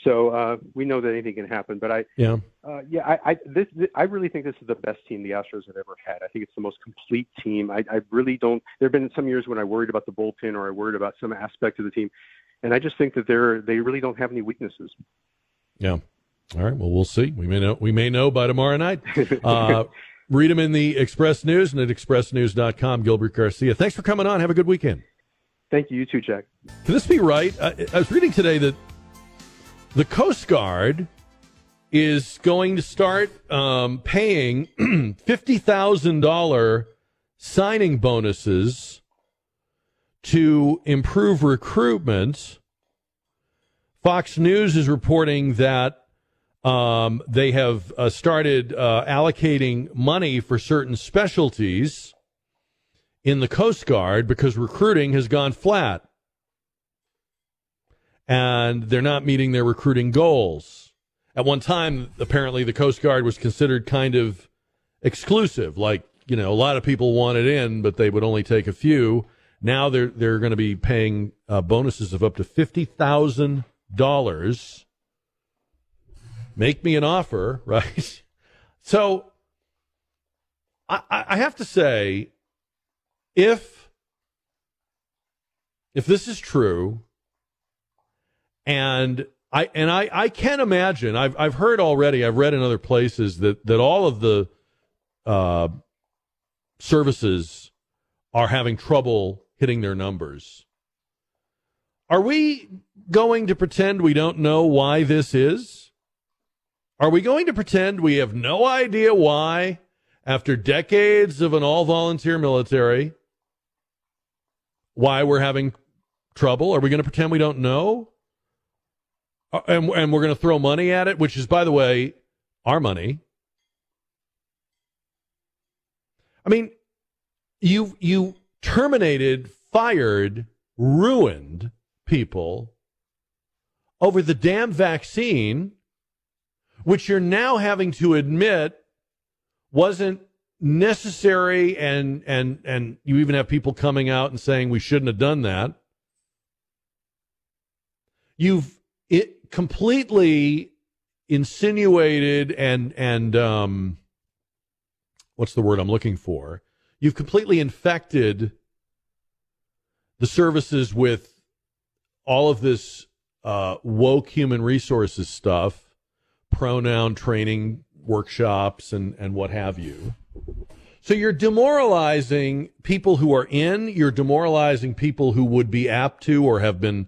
So uh, we know that anything can happen. But I, yeah, uh, yeah, I, I this, this, I really think this is the best team the Astros have ever had. I think it's the most complete team. I, I really don't. There have been some years when I worried about the bullpen or I worried about some aspect of the team, and I just think that they're they really don't have any weaknesses. Yeah. All right. Well, we'll see. We may know. We may know by tomorrow night. Uh, read them in the Express News and at expressnews.com. Gilbert Garcia. Thanks for coming on. Have a good weekend. Thank you. You too, Jack. Can this be right? I, I was reading today that the Coast Guard is going to start um, paying $50,000 signing bonuses to improve recruitment. Fox News is reporting that um, they have uh, started uh, allocating money for certain specialties in the Coast Guard because recruiting has gone flat and they're not meeting their recruiting goals. At one time, apparently, the Coast Guard was considered kind of exclusive. Like, you know, a lot of people wanted in, but they would only take a few. Now they're they're going to be paying uh, bonuses of up to fifty thousand dollars. Make me an offer, right? So, I, I have to say, if if this is true, and I and I, I can imagine. I've I've heard already. I've read in other places that that all of the uh, services are having trouble hitting their numbers. Are we going to pretend we don't know why this is? Are we going to pretend we have no idea why, after decades of an all volunteer military, why we're having trouble? Are we going to pretend we don't know? Uh, and, and we're going to throw money at it, which is, by the way, our money. I mean, you you terminated, fired, ruined people over the damn vaccine, which you're now having to admit wasn't necessary and and and you even have people coming out and saying we shouldn't have done that. You've it completely insinuated and and um, what's the word I'm looking for? You've completely infected the services with all of this uh, woke human resources stuff, pronoun training workshops, and and what have you. So you're demoralizing people who are in. You're demoralizing people who would be apt to or have been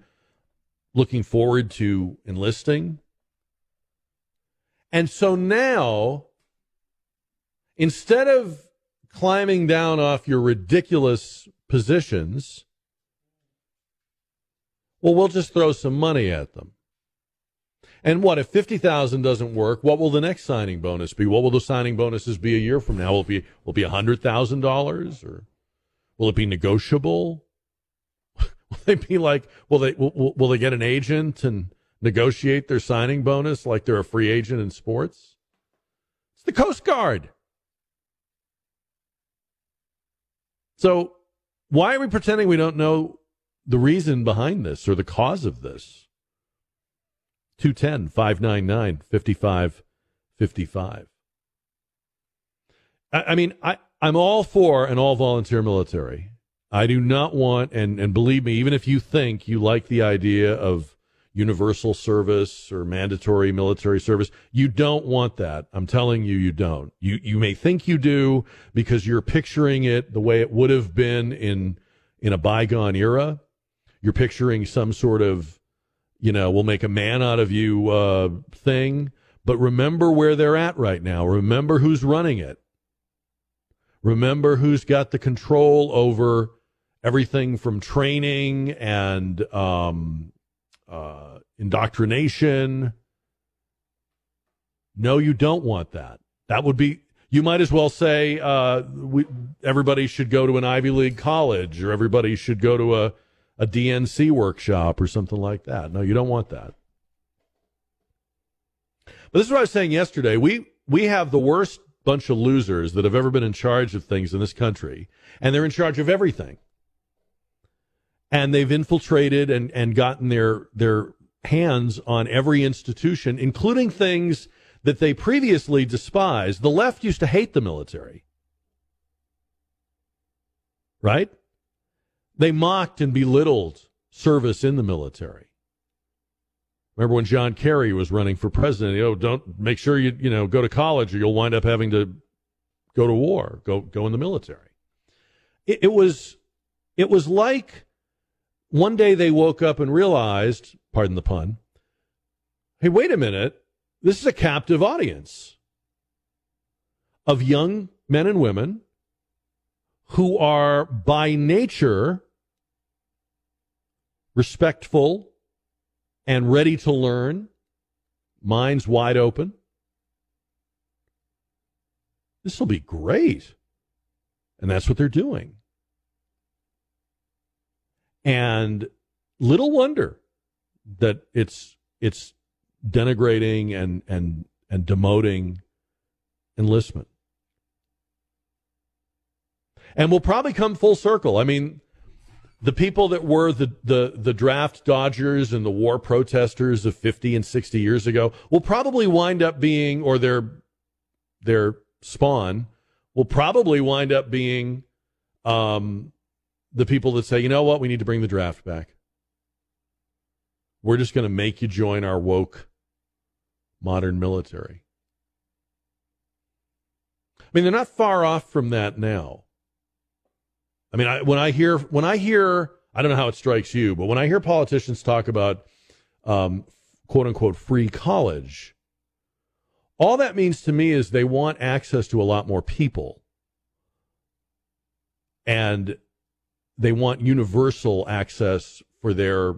looking forward to enlisting. And so now, instead of climbing down off your ridiculous positions, well, we'll just throw some money at them. And what if fifty thousand doesn't work? What will the next signing bonus be? What will the signing bonuses be a year from now? Will it be will it be hundred thousand dollars or will it be negotiable? Will they be like will they will, will they get an agent and negotiate their signing bonus like they're a free agent in sports? It's the Coast Guard. So why are we pretending we don't know the reason behind this or the cause of this? 210 599 5555. I mean, I, I'm all for an all volunteer military. I do not want, and, and believe me, even if you think you like the idea of universal service or mandatory military service, you don't want that. I'm telling you, you don't. You, you may think you do because you're picturing it the way it would have been in, in a bygone era. You're picturing some sort of you know, we'll make a man out of you uh, thing. But remember where they're at right now. Remember who's running it. Remember who's got the control over everything from training and um, uh, indoctrination. No, you don't want that. That would be. You might as well say uh, we, everybody should go to an Ivy League college, or everybody should go to a a DNC workshop or something like that. No, you don't want that. But this is what I was saying yesterday. We we have the worst bunch of losers that have ever been in charge of things in this country, and they're in charge of everything. And they've infiltrated and, and gotten their their hands on every institution, including things that they previously despised. The left used to hate the military. Right? They mocked and belittled service in the military. Remember when John Kerry was running for president? Know, don't make sure you you know go to college or you'll wind up having to go to war, go go in the military. It, it was it was like one day they woke up and realized, pardon the pun, hey, wait a minute, this is a captive audience of young men and women who are by nature respectful and ready to learn, minds wide open. This will be great. And that's what they're doing. And little wonder that it's it's denigrating and and and demoting enlistment. And we'll probably come full circle. I mean, the people that were the, the, the draft dodgers and the war protesters of 50 and 60 years ago will probably wind up being, or their, their spawn will probably wind up being um, the people that say, you know what, we need to bring the draft back. We're just going to make you join our woke modern military. I mean, they're not far off from that now. I mean, I, when I hear when I hear, I don't know how it strikes you, but when I hear politicians talk about um, quote unquote free college, all that means to me is they want access to a lot more people, and they want universal access for their,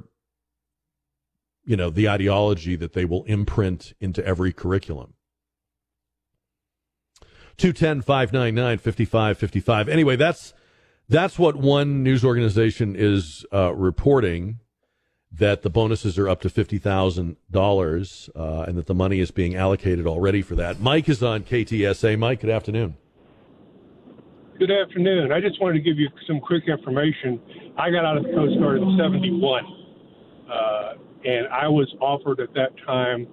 you know, the ideology that they will imprint into every curriculum. 210 599 5555. Anyway, that's that's what one news organization is uh, reporting that the bonuses are up to fifty thousand uh, dollars, and that the money is being allocated already for that. Mike is on KTSA. Mike, good afternoon. Good afternoon. I just wanted to give you some quick information. I got out of the Coast Guard in '71, uh, and I was offered at that time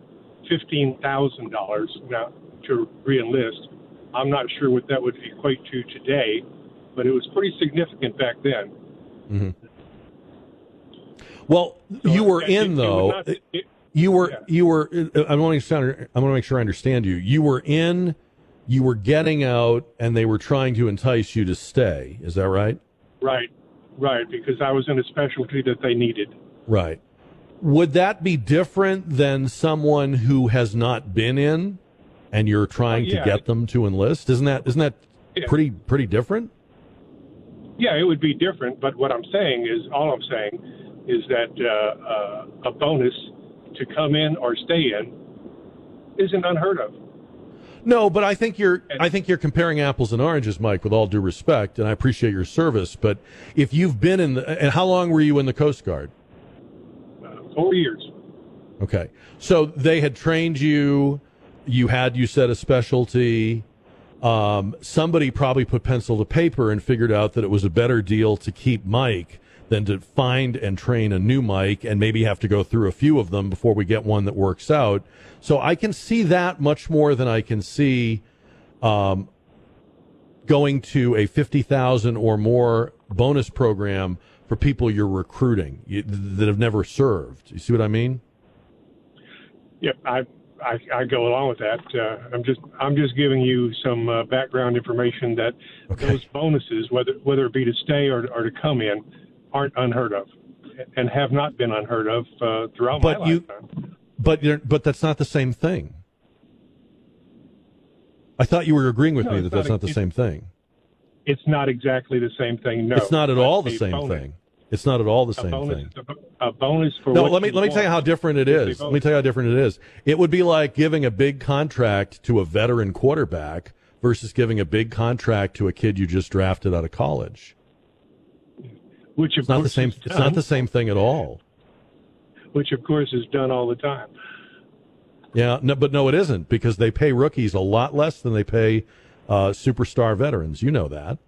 fifteen thousand dollars now to reenlist. I'm not sure what that would equate to today, but it was pretty significant back then. Mm-hmm. Well, so you were in it, though. It not, it, you were yeah. you were. I want to I want to make sure I understand you. You were in. You were getting out, and they were trying to entice you to stay. Is that right? Right, right. Because I was in a specialty that they needed. Right. Would that be different than someone who has not been in, and you're trying uh, yeah. to get them to enlist? Isn't that isn't that yeah. pretty pretty different? Yeah, it would be different. But what I'm saying is, all I'm saying is that uh, uh, a bonus to come in or stay in isn't unheard of. No, but I think you're I think you're comparing apples and oranges, Mike. With all due respect, and I appreciate your service, but if you've been in the and how long were you in the Coast Guard? Four years. Okay, so they had trained you. You had you said a specialty. Um, somebody probably put pencil to paper and figured out that it was a better deal to keep Mike than to find and train a new mic and maybe have to go through a few of them before we get one that works out. So I can see that much more than I can see um, going to a 50,000 or more bonus program for people you're recruiting that have never served. You see what I mean? Yep, I I, I go along with that. Uh, I'm just I'm just giving you some uh, background information that those bonuses, whether whether it be to stay or, or to come in, aren't unheard of, and have not been unheard of uh, throughout But my you, lifetime. but you're, but that's not the same thing. I thought you were agreeing with No, me that that's not not the same thing. It's not exactly the same thing. No, it's not at all the same bonus- thing. It's not at all the A same bonus, thing. a, a bonus for No, what let me let me tell you how different it is. Let me tell you how different it is. It would be like giving a big contract to a veteran quarterback versus giving a big contract to a kid you just drafted out of college. Which of It's not the course same. is It's not the same thing at all. Which of course is done all the time. Yeah, no, but no, it isn't because they pay rookies a lot less than they pay uh, superstar veterans. You know that.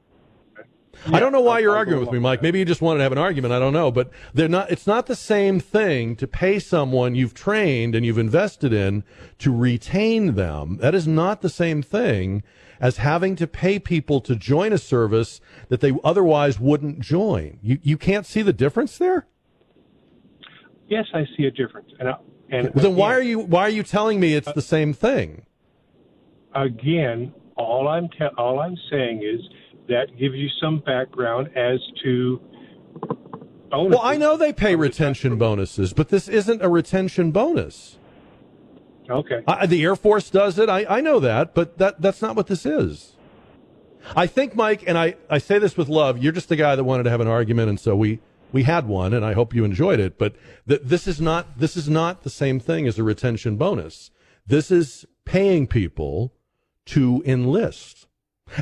I don't know why you're arguing with me, Mike. Maybe you just wanted to have an argument. I don't know, but they're not. It's not the same thing to pay someone you've trained and you've invested in to retain them. That is not the same thing as having to pay people to join a service that they otherwise wouldn't join. You you can't see the difference there. Yes, I see a difference. And, I, and Well, then why are you why are you telling me it's the same thing? again, all I'm te- all I'm saying is that gives you some background as to. Bonuses. Well, I know they pay retention bonuses, but this isn't a retention bonus. Okay. I, the Air Force does it. I, I know that, but that that's not what this is. I think, Mike, and I, I say this with love. You're just the guy that wanted to have an argument, and so we we had one, and I hope you enjoyed it. But th- this is not this is not the same thing as a retention bonus. This is paying people to enlist.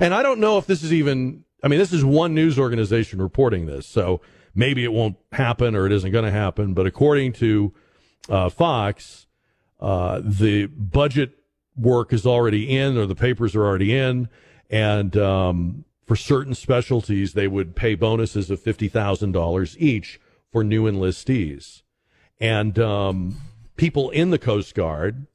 And I don't know if this is even, I mean, this is one news organization reporting this, so maybe it won't happen or it isn't going to happen. But according to uh, Fox, uh, the budget work is already in or the papers are already in. And um, for certain specialties, they would pay bonuses of $50,000 each for new enlistees. And um, people in the Coast Guard,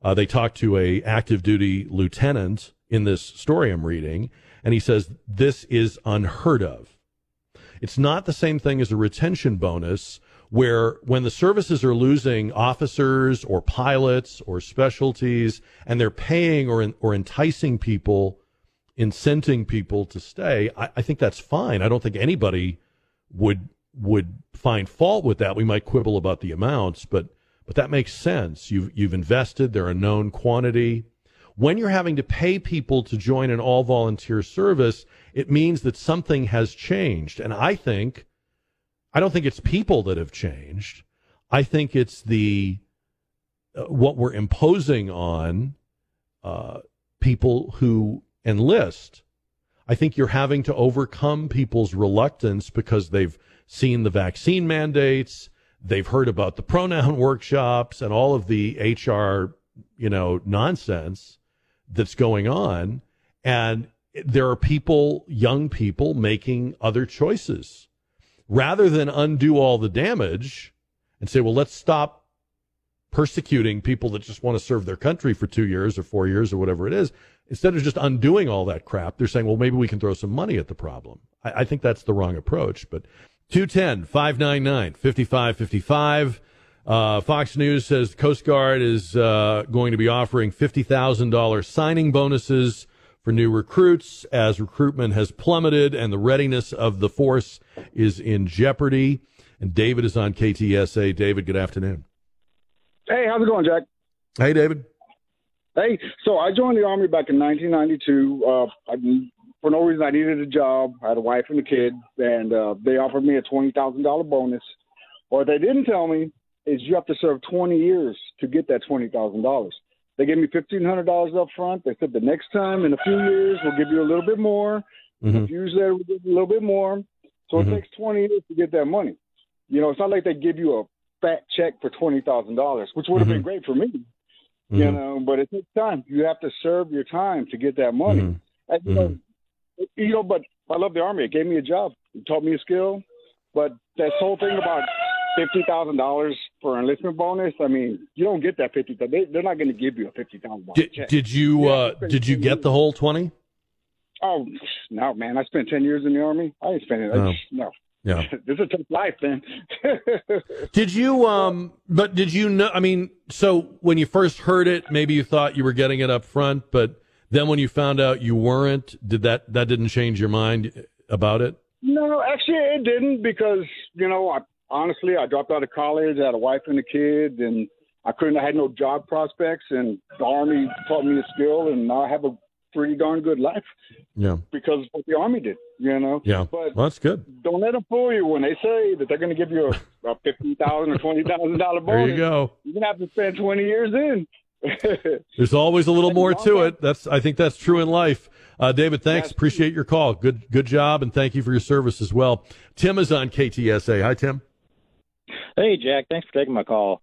uh, they talked to a active duty lieutenant in this story I'm reading, and he says this is unheard of. It's not the same thing as a retention bonus where when the services are losing officers or pilots or specialties and they're paying or, or enticing people, incenting people to stay, I, I think that's fine. I don't think anybody would would find fault with that. We might quibble about the amounts, but but that makes sense. You've you've invested. They're a known quantity. When you're having to pay people to join an all volunteer service, it means that something has changed. And I think, I don't think it's people that have changed. I think it's the uh, what we're imposing on uh, people who enlist. I think you're having to overcome people's reluctance because they've seen the vaccine mandates, they've heard about the pronoun workshops and all of the HR, you know, nonsense that's going on. And there are people, young people, making other choices. Rather than undo all the damage and say, well, let's stop persecuting people that just want to serve their country for two years or four years or whatever it is, instead of just undoing all that crap, they're saying, well, maybe we can throw some money at the problem. I, I think that's the wrong approach. But 210 599 5555. Uh, Fox News says the Coast Guard is uh, going to be offering $50,000 signing bonuses for new recruits as recruitment has plummeted and the readiness of the force is in jeopardy. And David is on KTSA. David, good afternoon. Hey, how's it going, Jack? Hey, David. Hey, so I joined the army back in 1992. Uh, I, for no reason, I needed a job. I had a wife and a kid, and uh, they offered me a twenty thousand dollar bonus. What they didn't tell me is you have to serve 20 years to get that $20,000. They gave me $1,500 up front. They said the next time in a few years, we'll give you a little bit more. Mhm. A few years later, we'll give you a little bit more. So Mhm. it takes 20 years to get that money. You know, it's not like they give you a fat check for $20,000, which would have been Mhm. great for me, you Mhm. know, but it takes time. You have to serve your time to get that money. Mhm. And, you know, you know, but I love the army. It gave me a job. It taught me a skill. But that whole thing about fifty thousand dollars for enlistment bonus, I mean, you don't get that fifty. They, they're not going to give you a fifty thousand dollars Did, did you uh, did you get the whole twenty? Oh no, man! I spent ten years in the army. I ain't spending. Oh. No, Yeah. this is a tough life, man. Did you um but did you know I mean so when you first heard it maybe you thought you were getting it up front but then when you found out you weren't did that that didn't change your mind about it? No, actually, it didn't because you know, I honestly, I dropped out of college, I had a wife and a kid, and I couldn't. I had no job prospects, and the army taught me a skill, and now I have a pretty darn good life Yeah. because of what the army did. You know. Yeah. But Well, that's good. don't let them fool you when they say that they're going to give you a, a fifty thousand or twenty thousand dollar bonus. There you go. You're gonna have to spend twenty years in. There's always a little more to it. That's I think that's true in life. Uh, David, thanks. Appreciate your call. Good good job and thank you for your service as well. Tim is on KTSA. Hi Tim. Hey, Jack. Thanks for taking my call.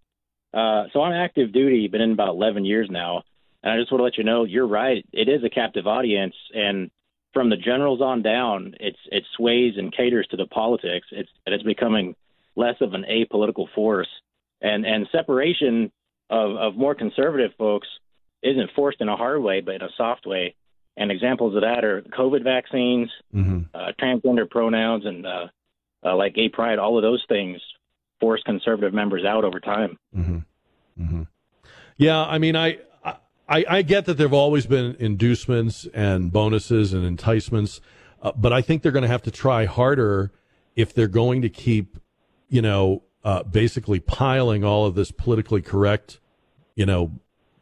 Uh, so I'm active duty, been in about 11 years now, and I just want to let you know you're right. It is a captive audience, and from the generals on down, it's it sways and caters to the politics. It's and it's becoming less of an apolitical force, and and separation of of more conservative folks isn't forced in a hard way, but in a soft way. And examples of that are COVID vaccines, Mm-hmm. uh, transgender pronouns, and uh, uh, like gay pride. All of those things force conservative members out over time. mm-hmm. Yeah, I mean, I, I, I get that there have always been inducements and bonuses and enticements, uh, but I think they're going to have to try harder if they're going to keep, you know, uh, basically piling all of this politically correct, you know,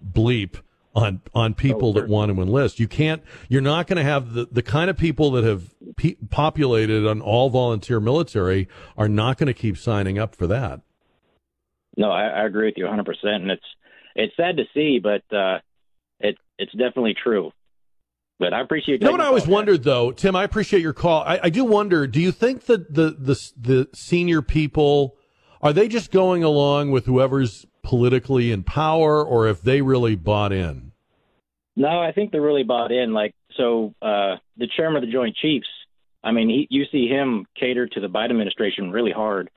bleep on on people that want to enlist. You can't. You're not going to have the the kind of people that have pe- populated an all volunteer military are not going to keep signing up for that. No, I, I agree with you 100, percent and it's it's sad to see, but uh, it it's definitely true. But I appreciate. You know what I always call, wondered though, Tim. I appreciate your call. I, I do wonder. Do you think that the the the senior people are they just going along with whoever's politically in power, or if they really bought in? No, I think they're really bought in. Like, so uh, the chairman of the Joint Chiefs, I mean, he, you see him cater to the Biden administration really hard,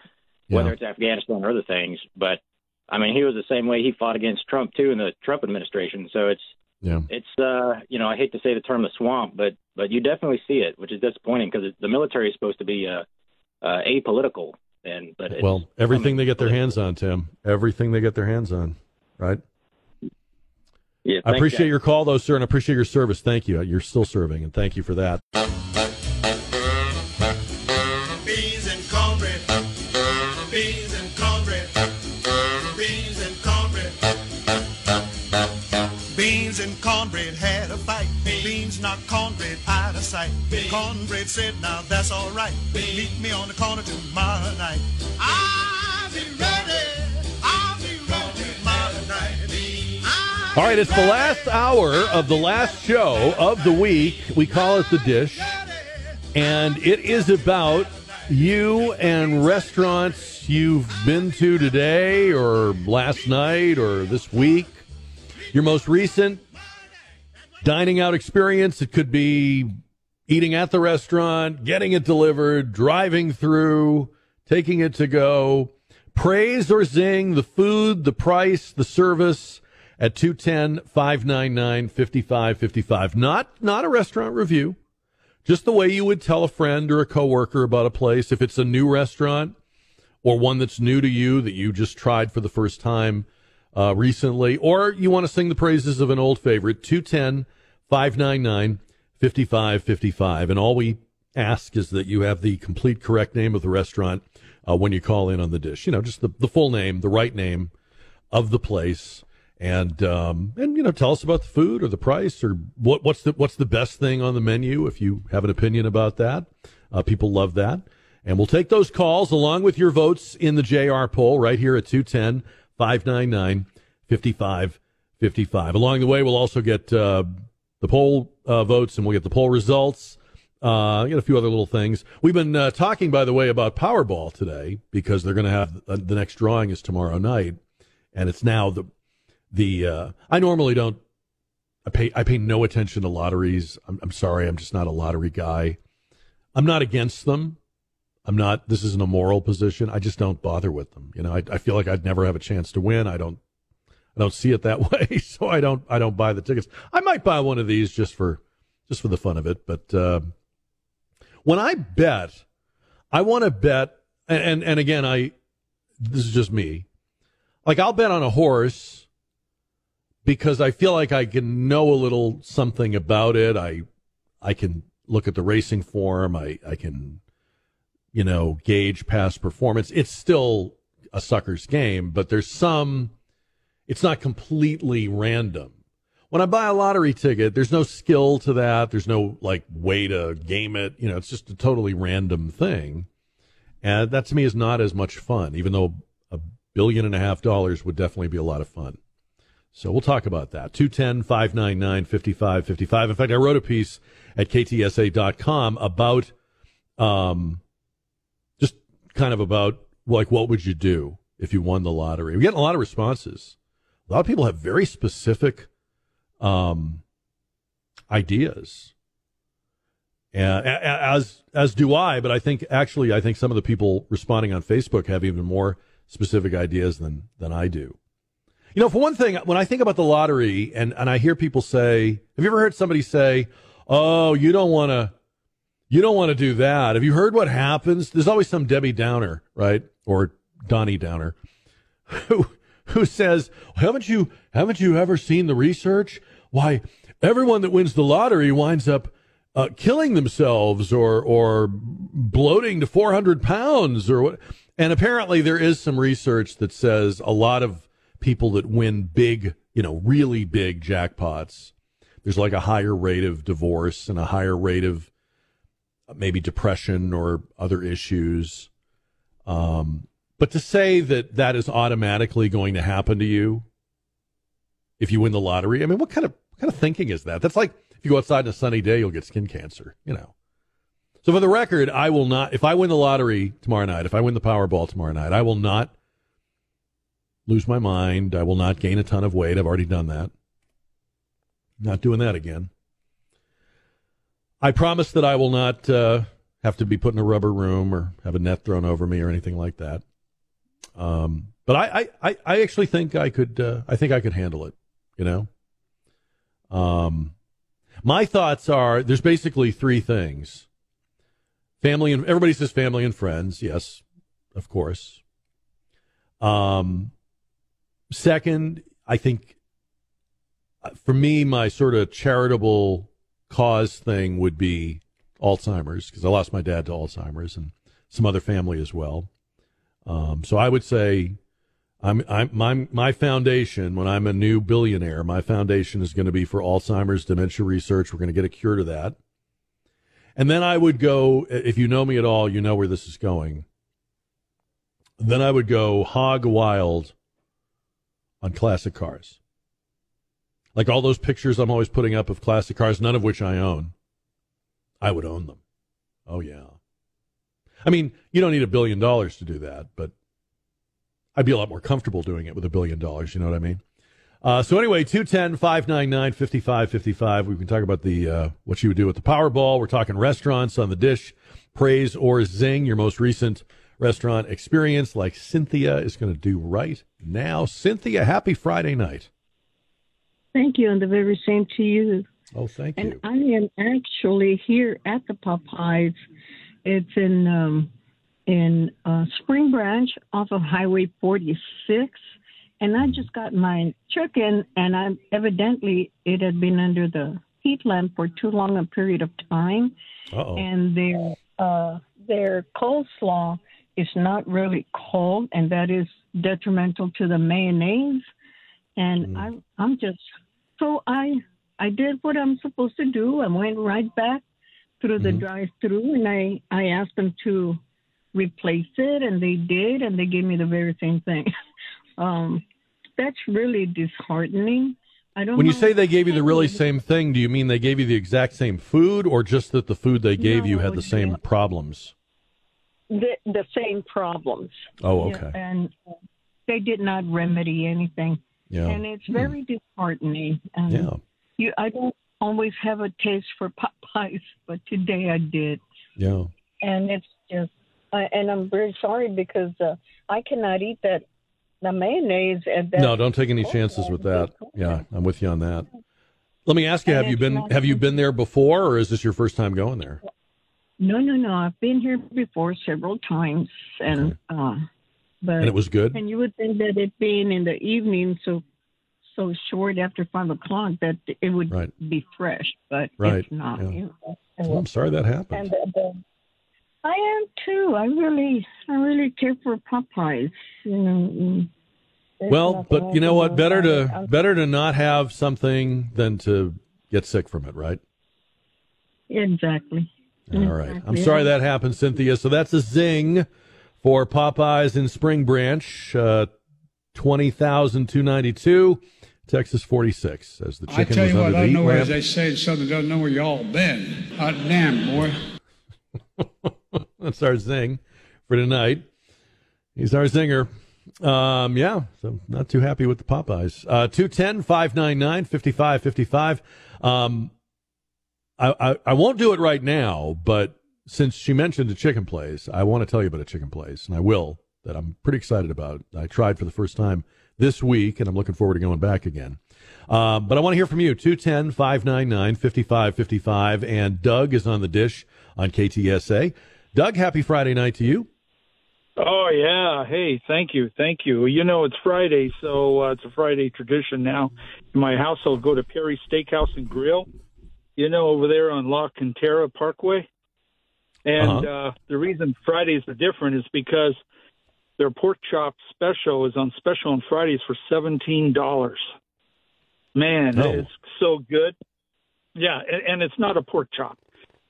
whether it's Afghanistan or other things. But I mean, he was the same way. He fought against Trump too in the Trump administration. So it's Yeah. it's uh, you know, I hate to say the term the swamp, but but you definitely see it, which is disappointing because the military is supposed to be uh, uh, apolitical, and but Well, everything they get their hands on, Tim. Everything they get their hands on, right? yeah, I appreciate Jack. your call, though, sir, and I appreciate your service. Thank you. You're still serving, and thank you for that. Out of sight. Cornbread said, now that's all right. Meet me on the corner tomorrow night. I'll be ready. I'll be ready tomorrow night. All right, it's the last hour of the last show of the week. We call it The Dish. And it is about you and restaurants you've been to today or last night or this week. Your most recent dining out experience. It could be eating at the restaurant, getting it delivered, driving through, taking it to go. Praise or zing the food, the price, the service at 210 599 5555. Not not a restaurant review. Just the way you would tell a friend or a coworker about a place if it's a new restaurant or one that's new to you that you just tried for the first time uh, recently, or you want to sing the praises of an old favorite, 210 599 5555. And all we ask is that you have the complete correct name of the restaurant uh, when you call in on the dish. You know, just the, the full name, the right name of the place. And um, and you know, tell us about the food or the price or what what's the what's the best thing on the menu if you have an opinion about that. Uh, people love that. And we'll take those calls along with your votes in the JR poll right here at 210 599 5555. Along the way, we'll also get uh, the poll uh, votes and we'll get the poll results. Uh, get a few other little things. We've been uh, talking, by the way, about Powerball today because they're going to have uh, the next drawing is tomorrow night, and it's now the the. Uh, I normally don't. I pay I pay no attention to lotteries. I'm, I'm sorry, I'm just not a lottery guy. I'm not against them. I'm not. This isn't a moral position. I just don't bother with them. You know, I, I feel like I'd never have a chance to win. I don't. I don't see it that way, so I don't. I don't buy the tickets. I might buy one of these just for just for the fun of it, but. Uh, when I bet, I want to bet, and, and, and again, I this is just me. Like I'll bet on a horse because I feel like I can know a little something about it. I I can look at the racing form. I I can you know gauge past performance. It's still a sucker's game, but there's some. It's not completely random when I buy a lottery ticket, there's no skill to that. There's no like way to game it. You know, it's just a totally random thing. And that to me is not as much fun, even though a billion and a half dollars would definitely be a lot of fun. So we'll talk about that. 210 599 5555. In fact, I wrote a piece at ktsa.com about, um, just kind of about like what would you do if you won the lottery? We're getting a lot of responses. A lot of people have very specific um, ideas. And as as do I, but I think actually I think some of the people responding on Facebook have even more specific ideas than than I do. You know, for one thing, when I think about the lottery and and I hear people say, have you ever heard somebody say, "Oh, you don't want to you don't want to do that." Have you heard what happens? There's always some Debbie Downer, right? Or Donnie Downer who who says, "Haven't you haven't you ever seen the research? Why everyone that wins the lottery winds up uh, killing themselves or or bloating to 400 pounds or what?" And apparently, there is some research that says a lot of people that win big, you know, really big jackpots, there's like a higher rate of divorce and a higher rate of maybe depression or other issues. Um, but to say that that is automatically going to happen to you if you win the lottery, I mean, what kind of what kind of thinking is that? That's like if you go outside on a sunny day, you'll get skin cancer, you know. So for the record, I will not if I win the lottery tomorrow night, if I win the Powerball tomorrow night, I will not lose my mind. I will not gain a ton of weight. I've already done that. Not doing that again. I promise that I will not uh, have to be put in a rubber room or have a net thrown over me or anything like that. Um, but I, I, I actually think I could, uh, I think I could handle it, you know? Um, my thoughts are there's basically three things family and everybody says family and friends. Yes, of course. Um, second, I think uh, for me, my sort of charitable cause thing would be Alzheimer's because I lost my dad to Alzheimer's and some other family as well. Um, so I would say, I'm, I'm my my foundation when I'm a new billionaire. My foundation is going to be for Alzheimer's dementia research. We're going to get a cure to that, and then I would go. If you know me at all, you know where this is going. Then I would go hog wild on classic cars. Like all those pictures I'm always putting up of classic cars, none of which I own. I would own them. Oh yeah. I mean, you don't need a billion dollars to do that, but I'd be a lot more comfortable doing it with a billion dollars. You know what I mean? Uh, so anyway, 210 599 5555. We can talk about the uh, what you would do with the Powerball. We're talking restaurants on the dish, praise or zing, your most recent restaurant experience, like Cynthia is going to do right now. Cynthia, happy Friday night. Thank you, and the very same to you. Oh, thank you. and. I am actually here at the Popeyes it's in um, in uh, Spring Branch off of Highway 46, and I just got my chicken, and I evidently it had been under the heat lamp for too long a period of time, Uh-oh. and their uh, their coleslaw is not really cold, and that is detrimental to the mayonnaise. And I I'm just so I I did what I'm supposed to do. I went right back through the mm-hmm. drive-through, and I I asked them to replace it, and they did, and they gave me the very same thing. um, that's really disheartening. I don't. When you say they gave you the really same thing, do you mean they gave you the exact same food, or just that the food they gave you had the same problems? the, the same problems. Oh, Yeah, okay. and they did not remedy anything. Yeah. And it's very hmm. disheartening. And Yeah. You, I don't always have a taste for Popeyes, but today I did. Yeah. And it's just, I and I'm very sorry because uh, I cannot eat that the mayonnaise and that. No, don't take any chances with that. Yeah, I'm with you on that. Let me ask you: Have you been have you been there before, or is this your first time going there? No, no, no. I've been here before several times, and uh, but And it was good? And you would think that it being in the evening, so so short after five o'clock, that it would Right. be fresh, but Right, it's not. yeah. You know. Well, I'm sorry that happened. And the, the, I am too. I really, I really care for Popeyes. You know. Well, but you know what? Better to I'm- better to not have something than to get sick from it, right? Exactly. All right. I'm sorry that happened, Cynthia. So that's a zing for Popeyes in Spring Branch. Uh, Twenty thousand two ninety two. Texas forty six. As the chicken I tell was you what, I heat know where, as they say, in Southern doesn't know where y'all been. Hot damn, boy. That's our zing for tonight. He's our zinger. Um, yeah, so not too happy with the Popeyes. Uh, 210 599 5555. Um, I, I, I won't do it right now, but since she mentioned a chicken place, I want to tell you about a chicken place, and I will, that I'm pretty excited about. I tried for the first time this week, and I'm looking forward to going back again. Um, but I want to hear from you. 210 599 5555. And Doug is on the dish on KTSA. Doug, happy Friday night to you. Oh yeah, hey, thank you, thank you. You know it's Friday, so uh, it's a Friday tradition now. In my household, go to Perry Steakhouse and Grill. You know over there on La Cantera Parkway, and Uh-huh. uh, the reason Fridays are different is because their pork chop special is on special on Fridays for seventeen dollars. Man, Oh. it's so good. Yeah, and, and it's not a pork chop.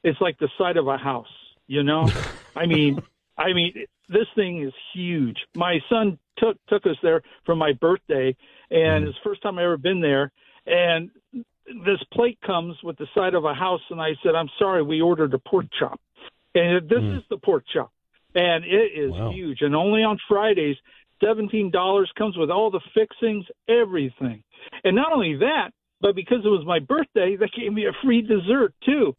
It's like the side of a house. You know, I mean, I mean, this thing is huge. My son took took us there for my birthday, and mm. it's the first time I ever been there. And this plate comes with the side of a house, and I said, "I'm sorry, we ordered a pork chop." And this mm. is the pork chop, and it is huge. And only on Fridays, seventeen dollars comes with all the fixings, everything. And not only that, but because it was my birthday, they gave me a free dessert too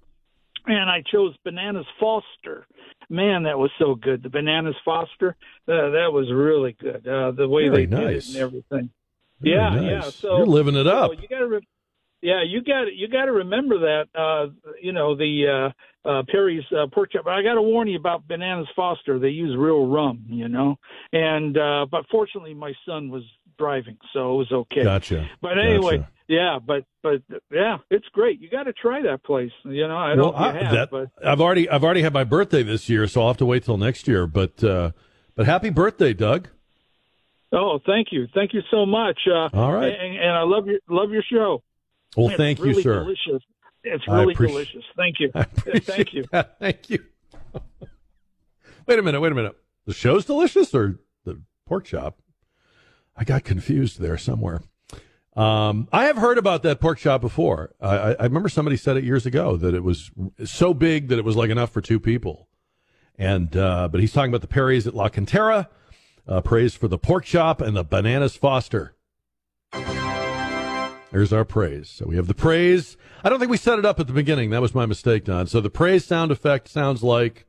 and I chose Bananas Foster. Man, that was so good. The Bananas Foster, uh, that was really good. Uh, the way Very they did nice. it and everything. Very yeah, nice. yeah. So You're living it so up. you got to, re- yeah, you got you got to remember that. Uh, you know the uh, uh, Perry's uh, pork chop. But I got to warn you about Bananas Foster. They use real rum, you know. And uh, but fortunately, my son was driving, so it was okay. Gotcha. But anyway, Gotcha. yeah, but but yeah, it's great. You got to try that place. You know, I don't Well, know if you I- have, that- but I've already I've already had my birthday this year, so I'll have to wait till next year. But uh, but happy birthday, Doug. oh, thank you, thank you so much. Uh, All right. and, and I love your love your show. Well, It's thank you, really sir. Delicious. It's really delicious. Thank you. Thank you. that. Thank you. wait a minute. Wait a minute. The show's delicious or the pork chop? I got confused there somewhere. Um, I have heard about that pork chop before. I, I, I remember somebody said it years ago that it was so big that it was like enough for two people. And uh, but he's talking about the Perry's at La Cantera. Uh, praise for the pork chop and the bananas Foster. There's our praise. So we have the praise. I don't think we set it up at the beginning. That was my mistake, Don. So the praise sound effect sounds like.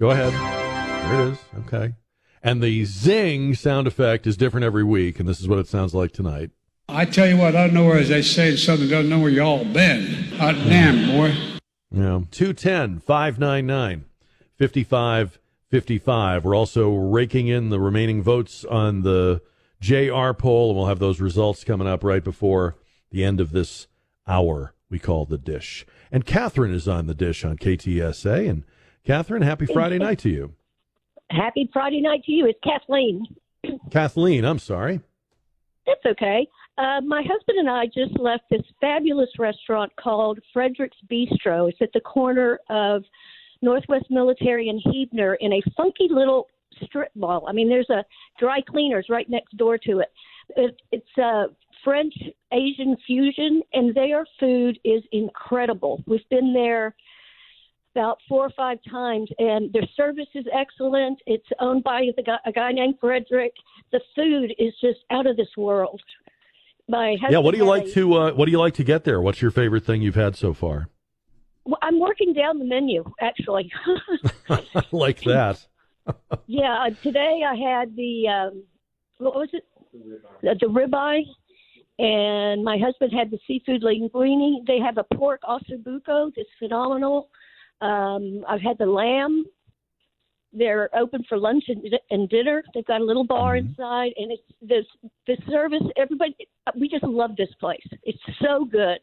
Go ahead. There it is. Okay. And the zing sound effect is different every week, and this is what it sounds like tonight. I tell you what, I don't know where, as they say, in Southern don't know where y'all been. Hot damn, boy. Yeah. 210 599 5555. We're also raking in the remaining votes on the JR poll, and we'll have those results coming up right before the end of this hour we call the dish. And Catherine is on the dish on KTSA. And Catherine, happy Friday night to you. Happy Friday night to you. It's Kathleen. Kathleen, I'm sorry. That's okay. Uh, my husband and I just left this fabulous restaurant called Frederick's Bistro. It's at the corner of Northwest Military and Huebner in a funky little strip mall. I mean, there's a dry cleaners right next door to it. it it's a French Asian fusion, and their food is incredible. We've been there about four or five times, and their service is excellent. It's owned by the guy, a guy named Frederick. The food is just out of this world. My Yeah, what do you like a- to uh, what do you like to get there? What's your favorite thing you've had so far? Well, I'm working down the menu actually. like that. Yeah, uh, today I had the um, what was it? The, the ribeye, and my husband had the seafood linguine. They have a pork ossobuco that's phenomenal. Um, I've had the lamb. They're open for lunch and, and dinner. They've got a little bar inside, and it's this the service. Everybody, we just love this place. It's so good.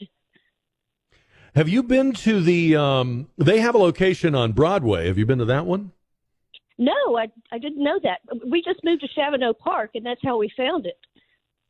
Have you been to the um they have a location on Broadway. Have you been to that one? No, I I didn't know that. We just moved to Shavano Park, and that's how we found it.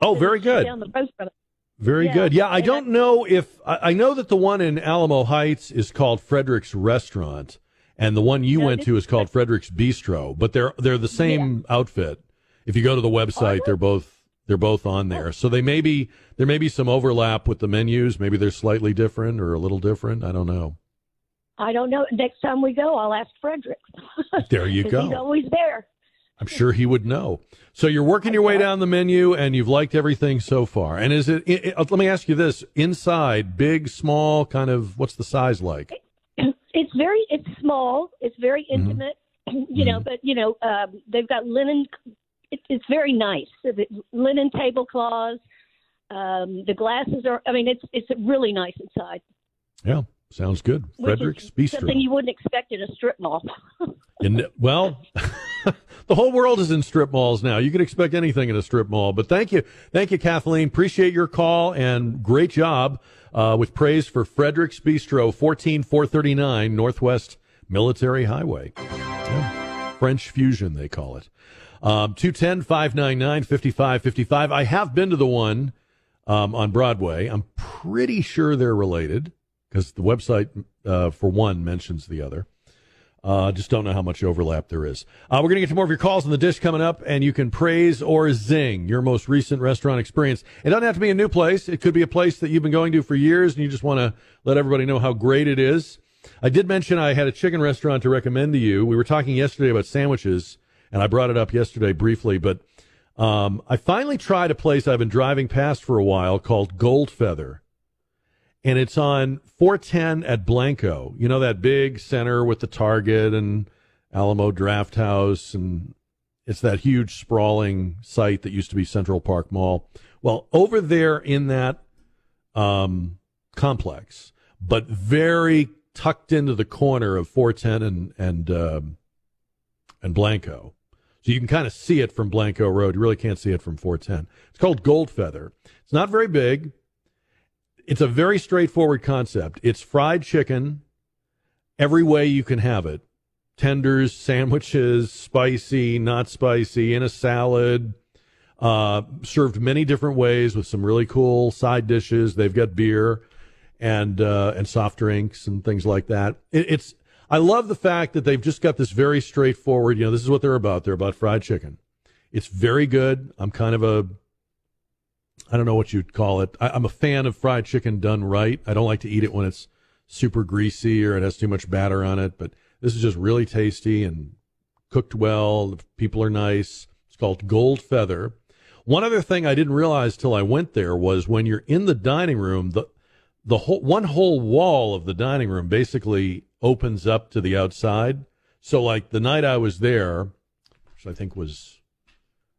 Oh, very good. Down the road from it. Very Yeah, good. Yeah, I and don't know if I, I know that the one in Alamo Heights is called Frederick's Restaurant, and the one you No, went to is called Frederick's Bistro. But they're they're the same outfit. If you go to the website, they're both they're both on there. So they may be there may be some overlap with the menus. Maybe they're slightly different or a little different. I don't know. I don't know. Next time we go, I'll ask Frederick. There you go. He's always there. I'm sure he would know. So you're working your way down the menu, and you've liked everything so far. And is it? it, it- let me ask you this: inside, big, small, kind of. What's the size like? It's very, it's small. It's very Mm-hmm. intimate. You know, but you know, um, they've got linen. It, it's very nice. Linen tablecloths. Um, the glasses are. I mean, it's it's really nice inside. Yeah, sounds good. Frederick's is Bistro. Something you wouldn't expect in a strip mall. In, well, the whole world is in strip malls now. You can expect anything in a strip mall. But thank you, thank you, Kathleen. Appreciate your call and great job uh, with praise for Frederick's Bistro, fourteen four thirty nine Northwest Military Highway. Yeah. French fusion, they call it. Um, 210 599 5555. I have been to the one um, on Broadway. I'm pretty sure they're related because the website, uh, for one, mentions the other. Uh, just don't know how much overlap there is. Uh, we're going to get to more of your calls on the dish coming up, and you can praise or zing your most recent restaurant experience. It doesn't have to be a new place. It could be a place that you've been going to for years, and you just want to let everybody know how great it is. I did mention I had a chicken restaurant to recommend to you. We were talking yesterday about sandwiches, and I brought it up yesterday briefly, but um, I finally tried a place I've been driving past for a while called Gold Feather and it's on 410 at Blanco. You know that big center with the Target and Alamo Drafthouse, and it's that huge sprawling site that used to be Central Park Mall. Well, over there in that um, complex, but very tucked into the corner of 410 and and um, and Blanco. So you can kind of see it from Blanco Road. You really can't see it from 410. It's called Gold Feather. It's not very big it's a very straightforward concept. It's fried chicken every way you can have it. Tenders, sandwiches, spicy, not spicy, in a salad, uh, served many different ways with some really cool side dishes. They've got beer and uh, and soft drinks and things like that. It, it's I love the fact that they've just got this very straightforward. You know, this is what they're about. They're about fried chicken. It's very good. I'm kind of a I don't know what you'd call it. I, I'm a fan of fried chicken done right. I don't like to eat it when it's super greasy or it has too much batter on it, but this is just really tasty and cooked well. The people are nice. It's called Gold Feather. One other thing I didn't realize till I went there was when you're in the dining room, the the whole one whole wall of the dining room basically opens up to the outside. So like the night I was there, which I think was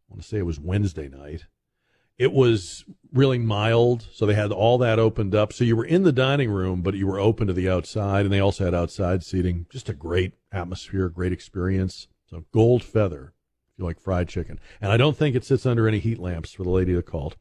I want to say it was Wednesday night. It was really mild, so they had all that opened up. So you were in the dining room, but you were open to the outside, and they also had outside seating. Just a great atmosphere, great experience. So Gold Feather, if you like fried chicken, and I don't think it sits under any heat lamps for the lady that called.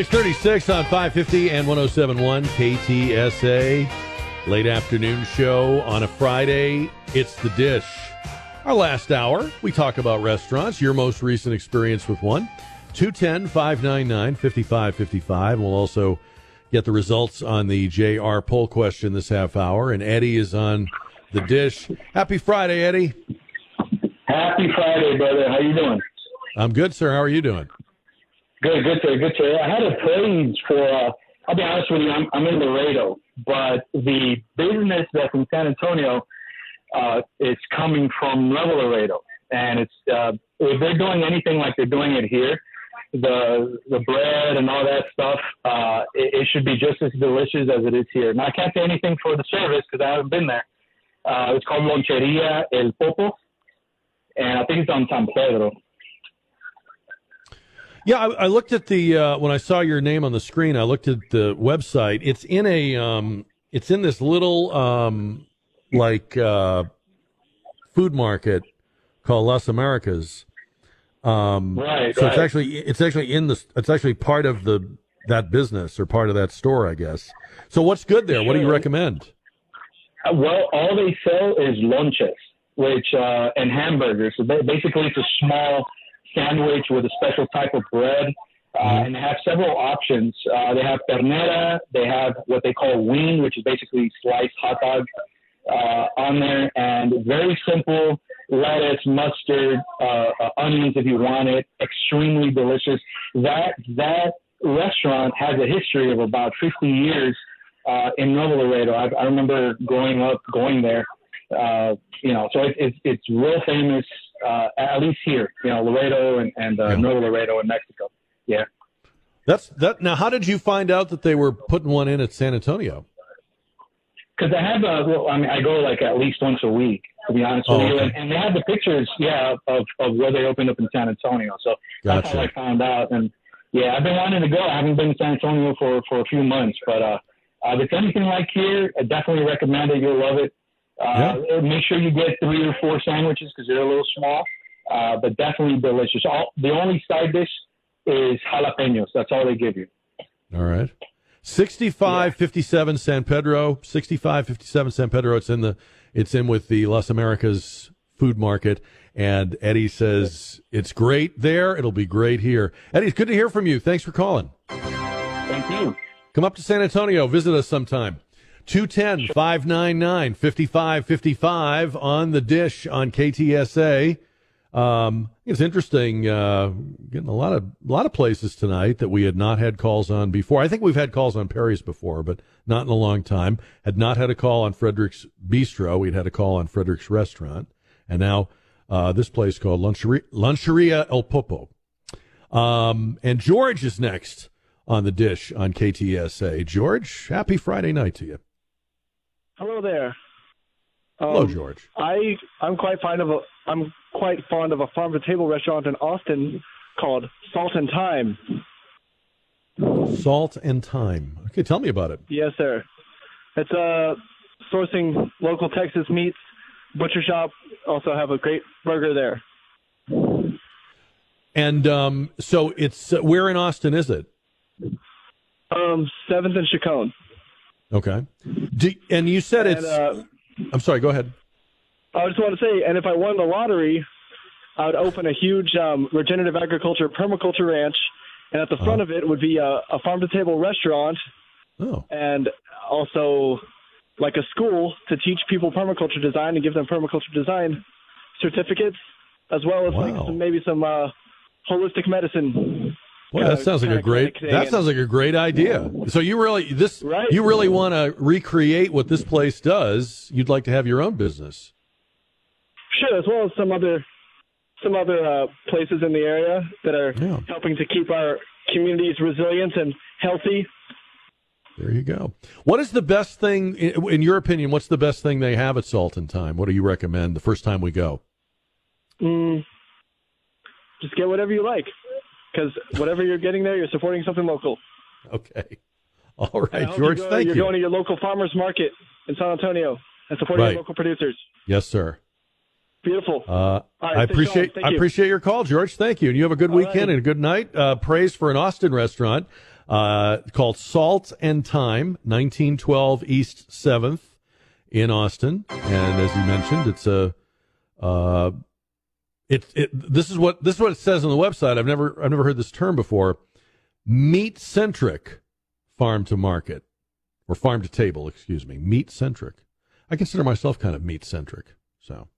636 on 550 and 1071 KTSA. Late afternoon show on a Friday. It's The Dish. Our last hour, we talk about restaurants, your most recent experience with one. 210 599 5555. We'll also get the results on the JR poll question this half hour. And Eddie is on The Dish. Happy Friday, Eddie. Happy Friday, brother. How you doing? I'm good, sir. How are you doing? Good, good, sir. Good, sir. I had a praise for. Uh, I'll be honest with you. I'm, I'm in Laredo, but the business that's in San Antonio uh, is coming from Nuevo Laredo, and it's uh, if they're doing anything like they're doing it here, the the bread and all that stuff, uh, it, it should be just as delicious as it is here. Now I can't say anything for the service because I haven't been there. Uh, it's called Loncheria El Popo, and I think it's on San Pedro. Yeah, I, I looked at the uh, when I saw your name on the screen. I looked at the website. It's in a um, it's in this little um, like uh, food market called Las Americas. Um, Right, So it's actually it's actually in the it's actually part of the that business or part of that store, I guess. So what's good there? What do you recommend? Uh, Well, all they sell is lunches, which uh, and hamburgers. So basically, it's a small sandwich with a special type of bread, uh, and they have several options. Uh, they have ternera. They have what they call wing, which is basically sliced hot dog uh, on there, and very simple lettuce, mustard, uh, uh, onions if you want it. Extremely delicious. That that restaurant has a history of about 50 years uh, in Nuevo Laredo. I, I remember growing up going there. Uh, you know, so it, it's it's real famous, uh, at least here. You know, Laredo and, and uh, Nuevo Laredo in Mexico. Yeah. That's that. Now, how did you find out that they were putting one in at San Antonio? Because I have, uh, well, I mean, I go like at least once a week, to be honest with Oh, you, okay. and, and they have the pictures, yeah, of of where they opened up in San Antonio. So that's how I found out. And yeah, I've been wanting to go. I haven't been to San Antonio for for a few months, but uh, uh, if it's anything like here, I definitely recommend it. You'll love it. Uh, Make sure you get three or four sandwiches because they're a little small, uh, but definitely delicious. All, the only side dish is jalapenos. That's all they give you. All right. 6557 San Pedro, 6557 San Pedro. It's in the it's in with the Las Americas food market and Eddie says it's great there, it'll be great here. Eddie, it's good to hear from you. Thanks for calling. Thank you. Come up to San Antonio, visit us sometime. 210-599-5555 on the dish on KTSA. Um, it's interesting, uh, getting a lot of a lot of places tonight that we had not had calls on before. I think we've had calls on Perry's before, but not in a long time. Had not had a call on Frederick's Bistro. We'd had a call on Frederick's Restaurant, and now uh, this place called Luncheria, Luncheria El Popo. Um, and George is next on the dish on KTSA. George, happy Friday night to you. Hello there. Hello, Um, George. I I'm quite fond of a I'm quite fond of a farm to table restaurant in Austin called Salt and Time. Salt and time. Okay, tell me about it. Yes, sir. It's uh sourcing local Texas meats. Butcher shop also have a great burger there. And um, so it's uh, where in Austin is it? Um, Seventh and Chicon. Okay. Do, and you said And, it's. uh, I'm sorry. Go ahead. I just want to say, and if I won the lottery, I would open a huge um, regenerative agriculture permaculture ranch, and at the front of it would be a, a farm to table restaurant, oh. and also like a school to teach people permaculture design and give them permaculture design certificates, as well as like some, maybe some uh, holistic medicine. Boy, that sounds like a great. That sounds like a great idea. So you really this Right. you really want to recreate what this place does. You'd like to have your own business. Sure, as well as some other some other uh, places in the area that are helping to keep our communities resilient and healthy. There you go. What is the best thing, in in your opinion? What's the best thing they have at Salt and Time? What do you recommend the first time we go? Mm, just get whatever you like, because whatever you're getting there, you're supporting something local. Okay. All right, George. you go, thank you're you. going to your local farmers market in San Antonio and supporting Right. your local producers. yes, sir. Beautiful. Uh, All right, I appreciate I you. appreciate your call, George. Thank you, and you have a good weekend righty. and a good night. Uh, praise for an Austin restaurant. uh, called Salt and Time, 1912 East 7th in Austin. And as you mentioned, it's a uh, it, it this is what this is what it says on the website. I've never I've never heard this term before. Meat centric farm to market or farm to table, excuse me. Meat centric. I consider myself kind of meat centric. So,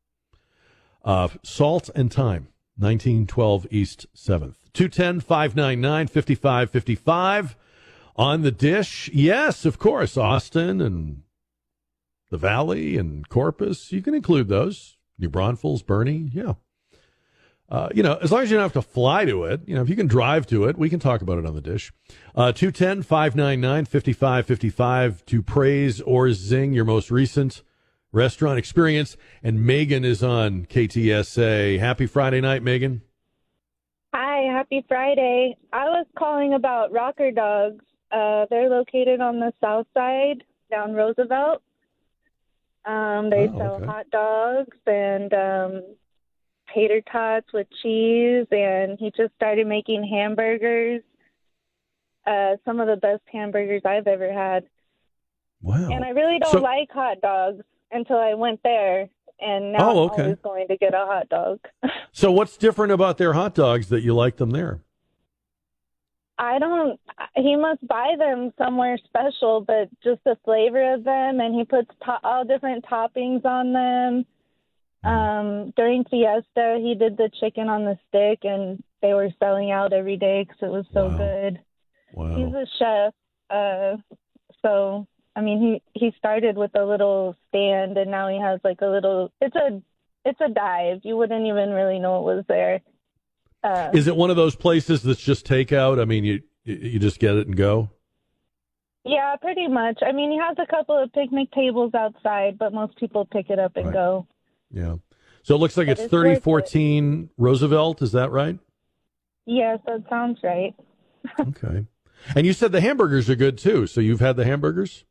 uh, salt and time, 1912 East 7th. 210 599 5555 on the dish. Yes, of course, Austin and the Valley and Corpus. You can include those. New Braunfels, Boerne. Yeah. Uh, you know, as long as you don't have to fly to it, you know, if you can drive to it, we can talk about it on the dish. Uh, 210 599 5555 to praise or zing your most recent restaurant experience. And Megan is on KTSA. Happy Friday night, Megan. Hi, happy Friday. I was calling about Rocker Dogs. Uh, they're located on the south side down Roosevelt. Um, they Oh, sell okay. hot dogs and um, tater tots with cheese, and he just started making hamburgers. Uh, some of the best hamburgers I've ever had. Wow. And I really don't So- like hot dogs until I went there, and now Oh, I'm okay. always going to get a hot dog. So, what's different about their hot dogs that you like them there? I don't. He must buy them somewhere special, but just the flavor of them, and he puts to- all different toppings on them. Um, during Fiesta, he did the chicken on the stick, and they were selling out every day because it was so good. Wow. He's a chef, uh, so I mean, he he started with a little stand, and now he has like a little. It's a it's a dive. You wouldn't even really know it was there. Uh, Is it one of those places that's just takeout? I mean, you you just get it and go. Yeah, pretty much. I mean, he has a couple of picnic tables outside, but most people pick it up and Right. go. Yeah. So it looks like But it's it's worth thirty it. fourteen Roosevelt. Is that right? Yes, that sounds right. Okay. And you said the hamburgers are good too. So you've had the hamburgers?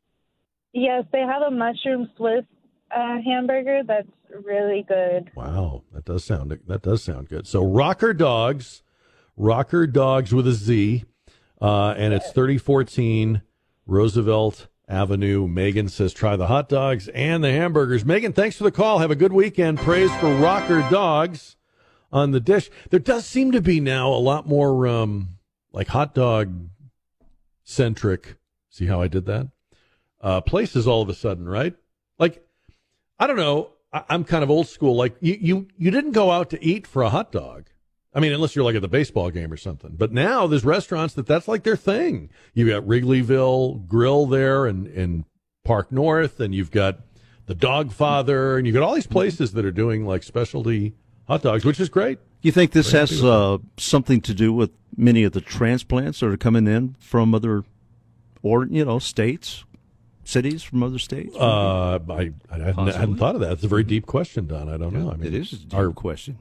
Yes, they have a mushroom Swiss uh, hamburger that's really good. Wow, that does sound that does sound good. So Rocker Dogs, Rocker Dogs with a Z, uh, and it's thirty fourteen Roosevelt Avenue. Megan says try the hot dogs and the hamburgers. Megan, thanks for the call. Have a good weekend. Praise for Rocker Dogs on the dish. There does seem to be now a lot more um, like hot dog centric. See how I did that? Uh, places all of a sudden, right? Like I don't know. I, I'm kind of old school. Like you, you, you didn't go out to eat for a hot dog. I mean, unless you're like at the baseball game or something. But now there's restaurants that that's like their thing. You've got Wrigleyville Grill there and in Park North, and you've got the Dog Father, and you've got all these places that are doing like specialty hot dogs, which is great. You think this Very has uh, something to do with many of the transplants that are coming in from other, or you know, states, cities from other states? Uh, I, I, hadn't, I hadn't thought of that. It's a very deep question, Don. I don't know. I mean, it is a deep question.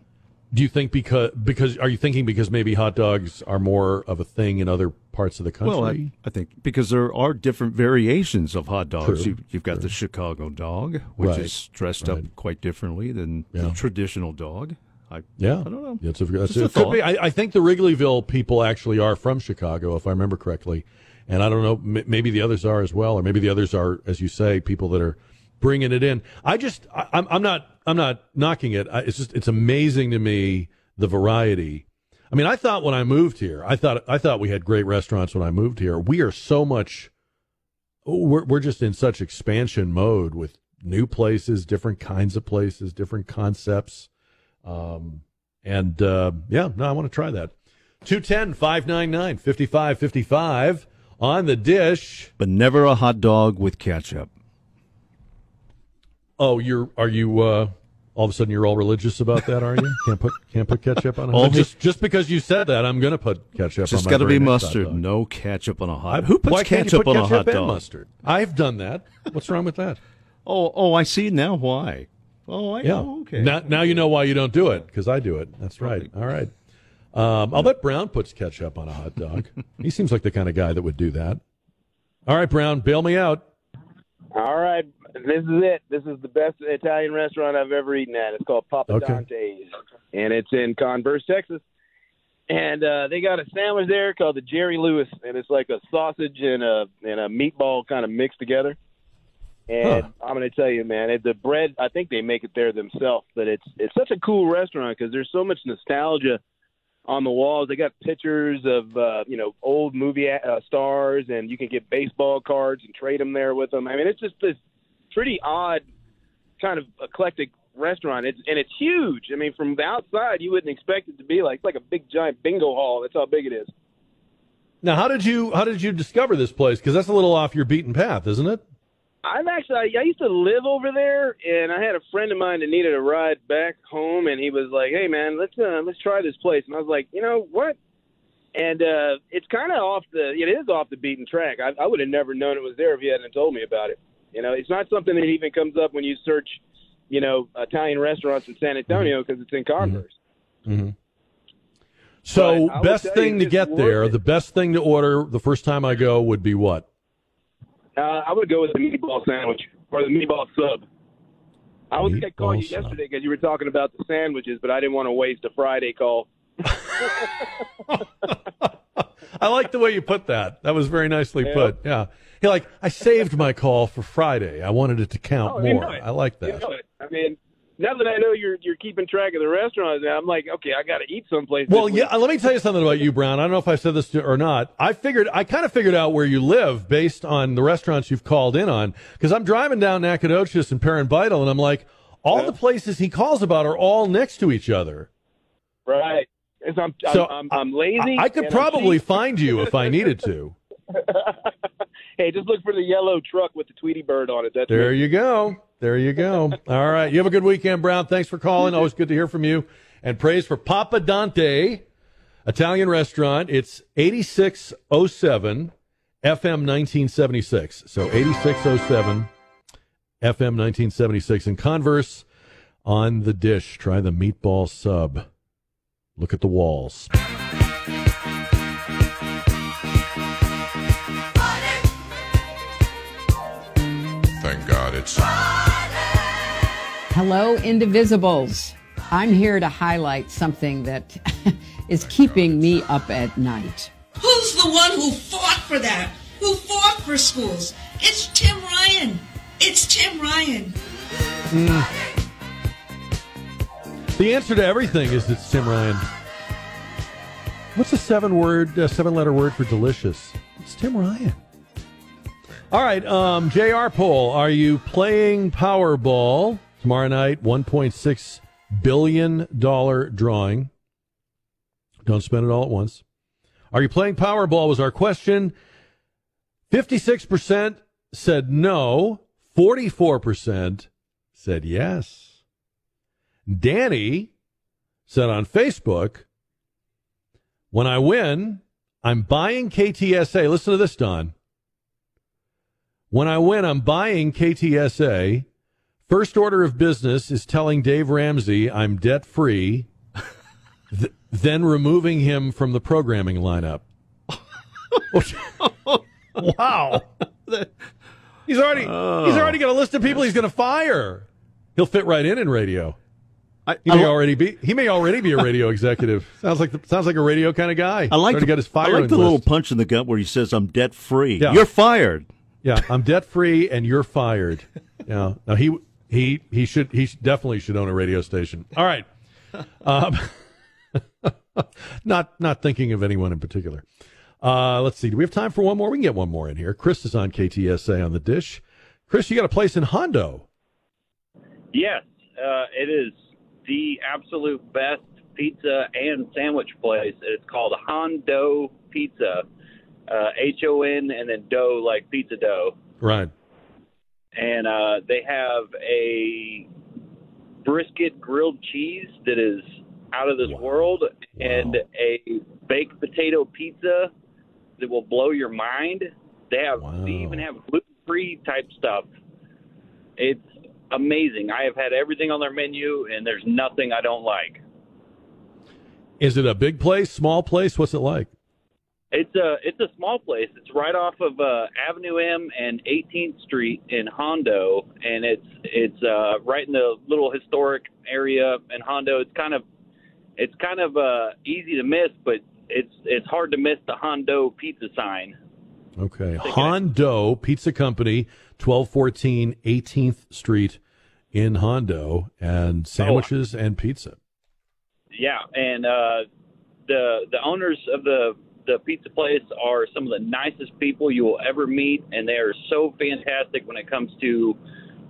Do you think because because are you thinking because maybe hot dogs are more of a thing in other parts of the country? Well, I, I think because there are different variations of hot dogs. True, You, you've got the Chicago dog, which Right, is dressed up quite differently than Yeah. the traditional dog. I, Yeah, I don't know. It's a, that's a it be. I, I think the Wrigleyville people actually are from Chicago, if I remember correctly, and I don't know. M- maybe the others are as well, or maybe the others are, as you say, people that are bringing it in. I just, I, I'm, I'm not, I'm not knocking it. I, it's just, it's amazing to me the variety. I mean, I thought when I moved here, I thought, I thought we had great restaurants when I moved here. We are so much, we're, we're just in such expansion mode with new places, different kinds of places, different concepts. Um, and uh, yeah, no, I want to try that. 210 599 5555 on the dish. But never a hot dog with ketchup. Oh, you're are you uh, all of a sudden you're all religious about that, are you? Can't put can't put ketchup on it. Only- just just because you said that, I'm going to put ketchup. Just on got to be very next hot mustard. No ketchup on a hot. I- Who puts why can't you ketchup put on a ketchup hot and dog? mustard? I've done that. What's wrong with that? Oh, oh, I see now why. Oh, I Yeah. oh, okay. Now, now you know why you don't do it because I do it. That's right. All right. Um, I'll bet Brown puts ketchup on a hot dog. he seems like the kind of guy that would do that. All right, Brown, bail me out. All right, this is it. This is the best Italian restaurant I've ever eaten at. It's called Papa Okay. Dante's, and it's in Converse, Texas. and uh, they got a sandwich there called the Jerry Lewis, and it's like a sausage and a and a meatball kind of mixed together. And I'm going to tell you, man, the bread. I think they make it there themselves, but it's it's such a cool restaurant because there's so much nostalgia on the walls. They got pictures of uh, you know old movie uh, stars, and you can get baseball cards and trade them there with them. I mean, it's just this pretty odd kind of eclectic restaurant. It's and it's huge. I mean, from the outside, you wouldn't expect it to be like it's like a big giant bingo hall. That's how big it is. Now, how did you how did you discover this place? Because that's a little off your beaten path, isn't it? I'm actually I, used to live over there, and I had a friend of mine that needed a ride back home, and he was like, "Hey, man, let's uh, let's try this place." And I was like, "You know what?" And uh, it's kind of off the it is off the beaten track. I, I would have never known it was there if you hadn't told me about it. You know, it's not something that even comes up when you search, you know, Italian restaurants in San Antonio because it's in Converse. Mm-hmm. So, I will best thing to get there, it. the best thing to order the first time I go would be what? Uh, I would go with the meatball sandwich or the meatball sub. I was going to call you sub. yesterday because you were talking about the sandwiches, but I didn't want to waste a Friday call. I like the way you put that. That was very nicely Yeah. put. Yeah. You're like, I saved my call for Friday. I wanted it to count Oh, you more. I like You that. know. I mean, now that I know you're you're keeping track of the restaurants, now I'm like, okay, I got to eat someplace. Well, yeah. Let me tell you something about you, Brown. I don't know if I said this to, or not. I figured, I kind of figured out where you live based on the restaurants you've called in on. Because I'm driving down Nacogdoches and Perrin Beitel, and I'm like, all the places he calls about are all next to each other. right. I'm, So, I'm, I'm, I'm lazy. I could I'm probably find you if I needed to. hey, just look for the yellow truck with the Tweety bird on it. That's There me. you go. There you go. All right. You have a good weekend, Brown. Thanks for calling. Always good to hear from you. And praise for Papa Dante Italian restaurant. It's 8607 FM 1976. So 8607 FM 1976. And Converse on the dish. Try the meatball sub. Look at the walls. Thank Hello, Indivisibles. I'm here to highlight something that is keeping me up at night. Who's the one who fought for that? Who fought for schools? It's Tim Ryan. It's Tim Ryan. The answer to everything is it's Tim Ryan. What's a seven word, uh, seven letter word for delicious? It's Tim Ryan. All right, um, JR poll. Are you playing Powerball tomorrow night? $1.6 billion drawing. Don't spend it all at once. Are you playing Powerball? Was our question. 56% said no, 44% said yes. Danny said on Facebook, when I win, I'm buying KTSA. Listen to this, Don. When I win, I'm buying KTSA. First order of business is telling Dave Ramsey I'm debt free, th- then removing him from the programming lineup. wow. He's already he's oh. already got a list of people he's going to fire. He'll fit right in in radio. he may li- already be he may already be a radio executive. sounds like the, sounds like a radio kind of guy. I like already the, got his I firing like the list. little punch in the gut where he says, "I'm debt free." Yeah. You're fired. Yeah, I'm debt free and you're fired. Yeah. Now he he he should he definitely should own a radio station. All right. Um, not not thinking of anyone in particular. Uh, let's see. Do we have time for one more? We can get one more in here. Chris is on KTSA on the dish. Chris, you got a place in Hondo. Yes, uh, it is the absolute best pizza and sandwich place. It's called Hondo Pizza, H O N, and then dough like pizza dough. Right. And uh, they have a brisket grilled cheese that is out of this world, and a baked potato pizza that will blow your mind. They have they even have gluten free type stuff. It's amazing. I have had everything on their menu, and there's nothing I don't like. Is it a big place, small place? What's it like? It's a it's a small place. It's right off of uh, Avenue M and 18th Street in Hondo, and it's it's uh, right in the little historic area in Hondo. It's kind of it's kind of uh, easy to miss, but it's it's hard to miss the Hondo pizza sign. Okay. Hondo Pizza Company, 1214 18th Street in Hondo, and sandwiches and pizza. Yeah, and uh, the the owners of the the pizza place are some of the nicest people you will ever meet, and they are so fantastic when it comes to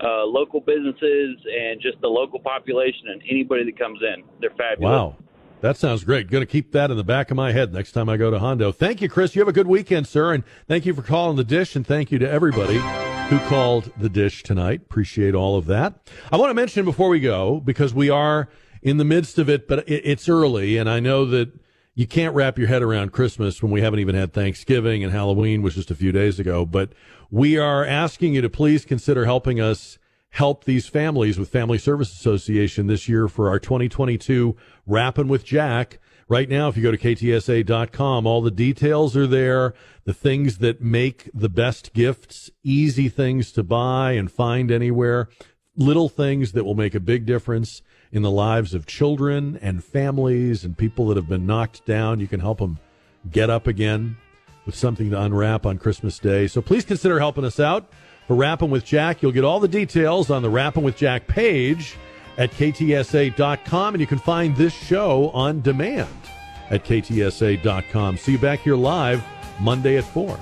uh, local businesses and just the local population and anybody that comes in. They're fabulous. Wow. That sounds great. Going to keep that in the back of my head next time I go to Hondo. Thank you, Chris. You have a good weekend, sir. And thank you for calling the dish. And thank you to everybody who called the dish tonight. Appreciate all of that. I want to mention before we go, because we are in the midst of it, but it's early. And I know that you can't wrap your head around Christmas when we haven't even had Thanksgiving and Halloween was just a few days ago. But we are asking you to please consider helping us help these families with Family Service Association this year for our 2022 Wrapping with Jack. Right now, if you go to ktsa.com, all the details are there. The things that make the best gifts, easy things to buy and find anywhere, little things that will make a big difference in the lives of children and families and people that have been knocked down. You can help them get up again with something to unwrap on Christmas Day. So please consider helping us out for Wrapping with Jack. You'll get all the details on the Wrapping with Jack page at ktsa.com, and you can find this show on demand at ktsa.com. See you back here live Monday at 4.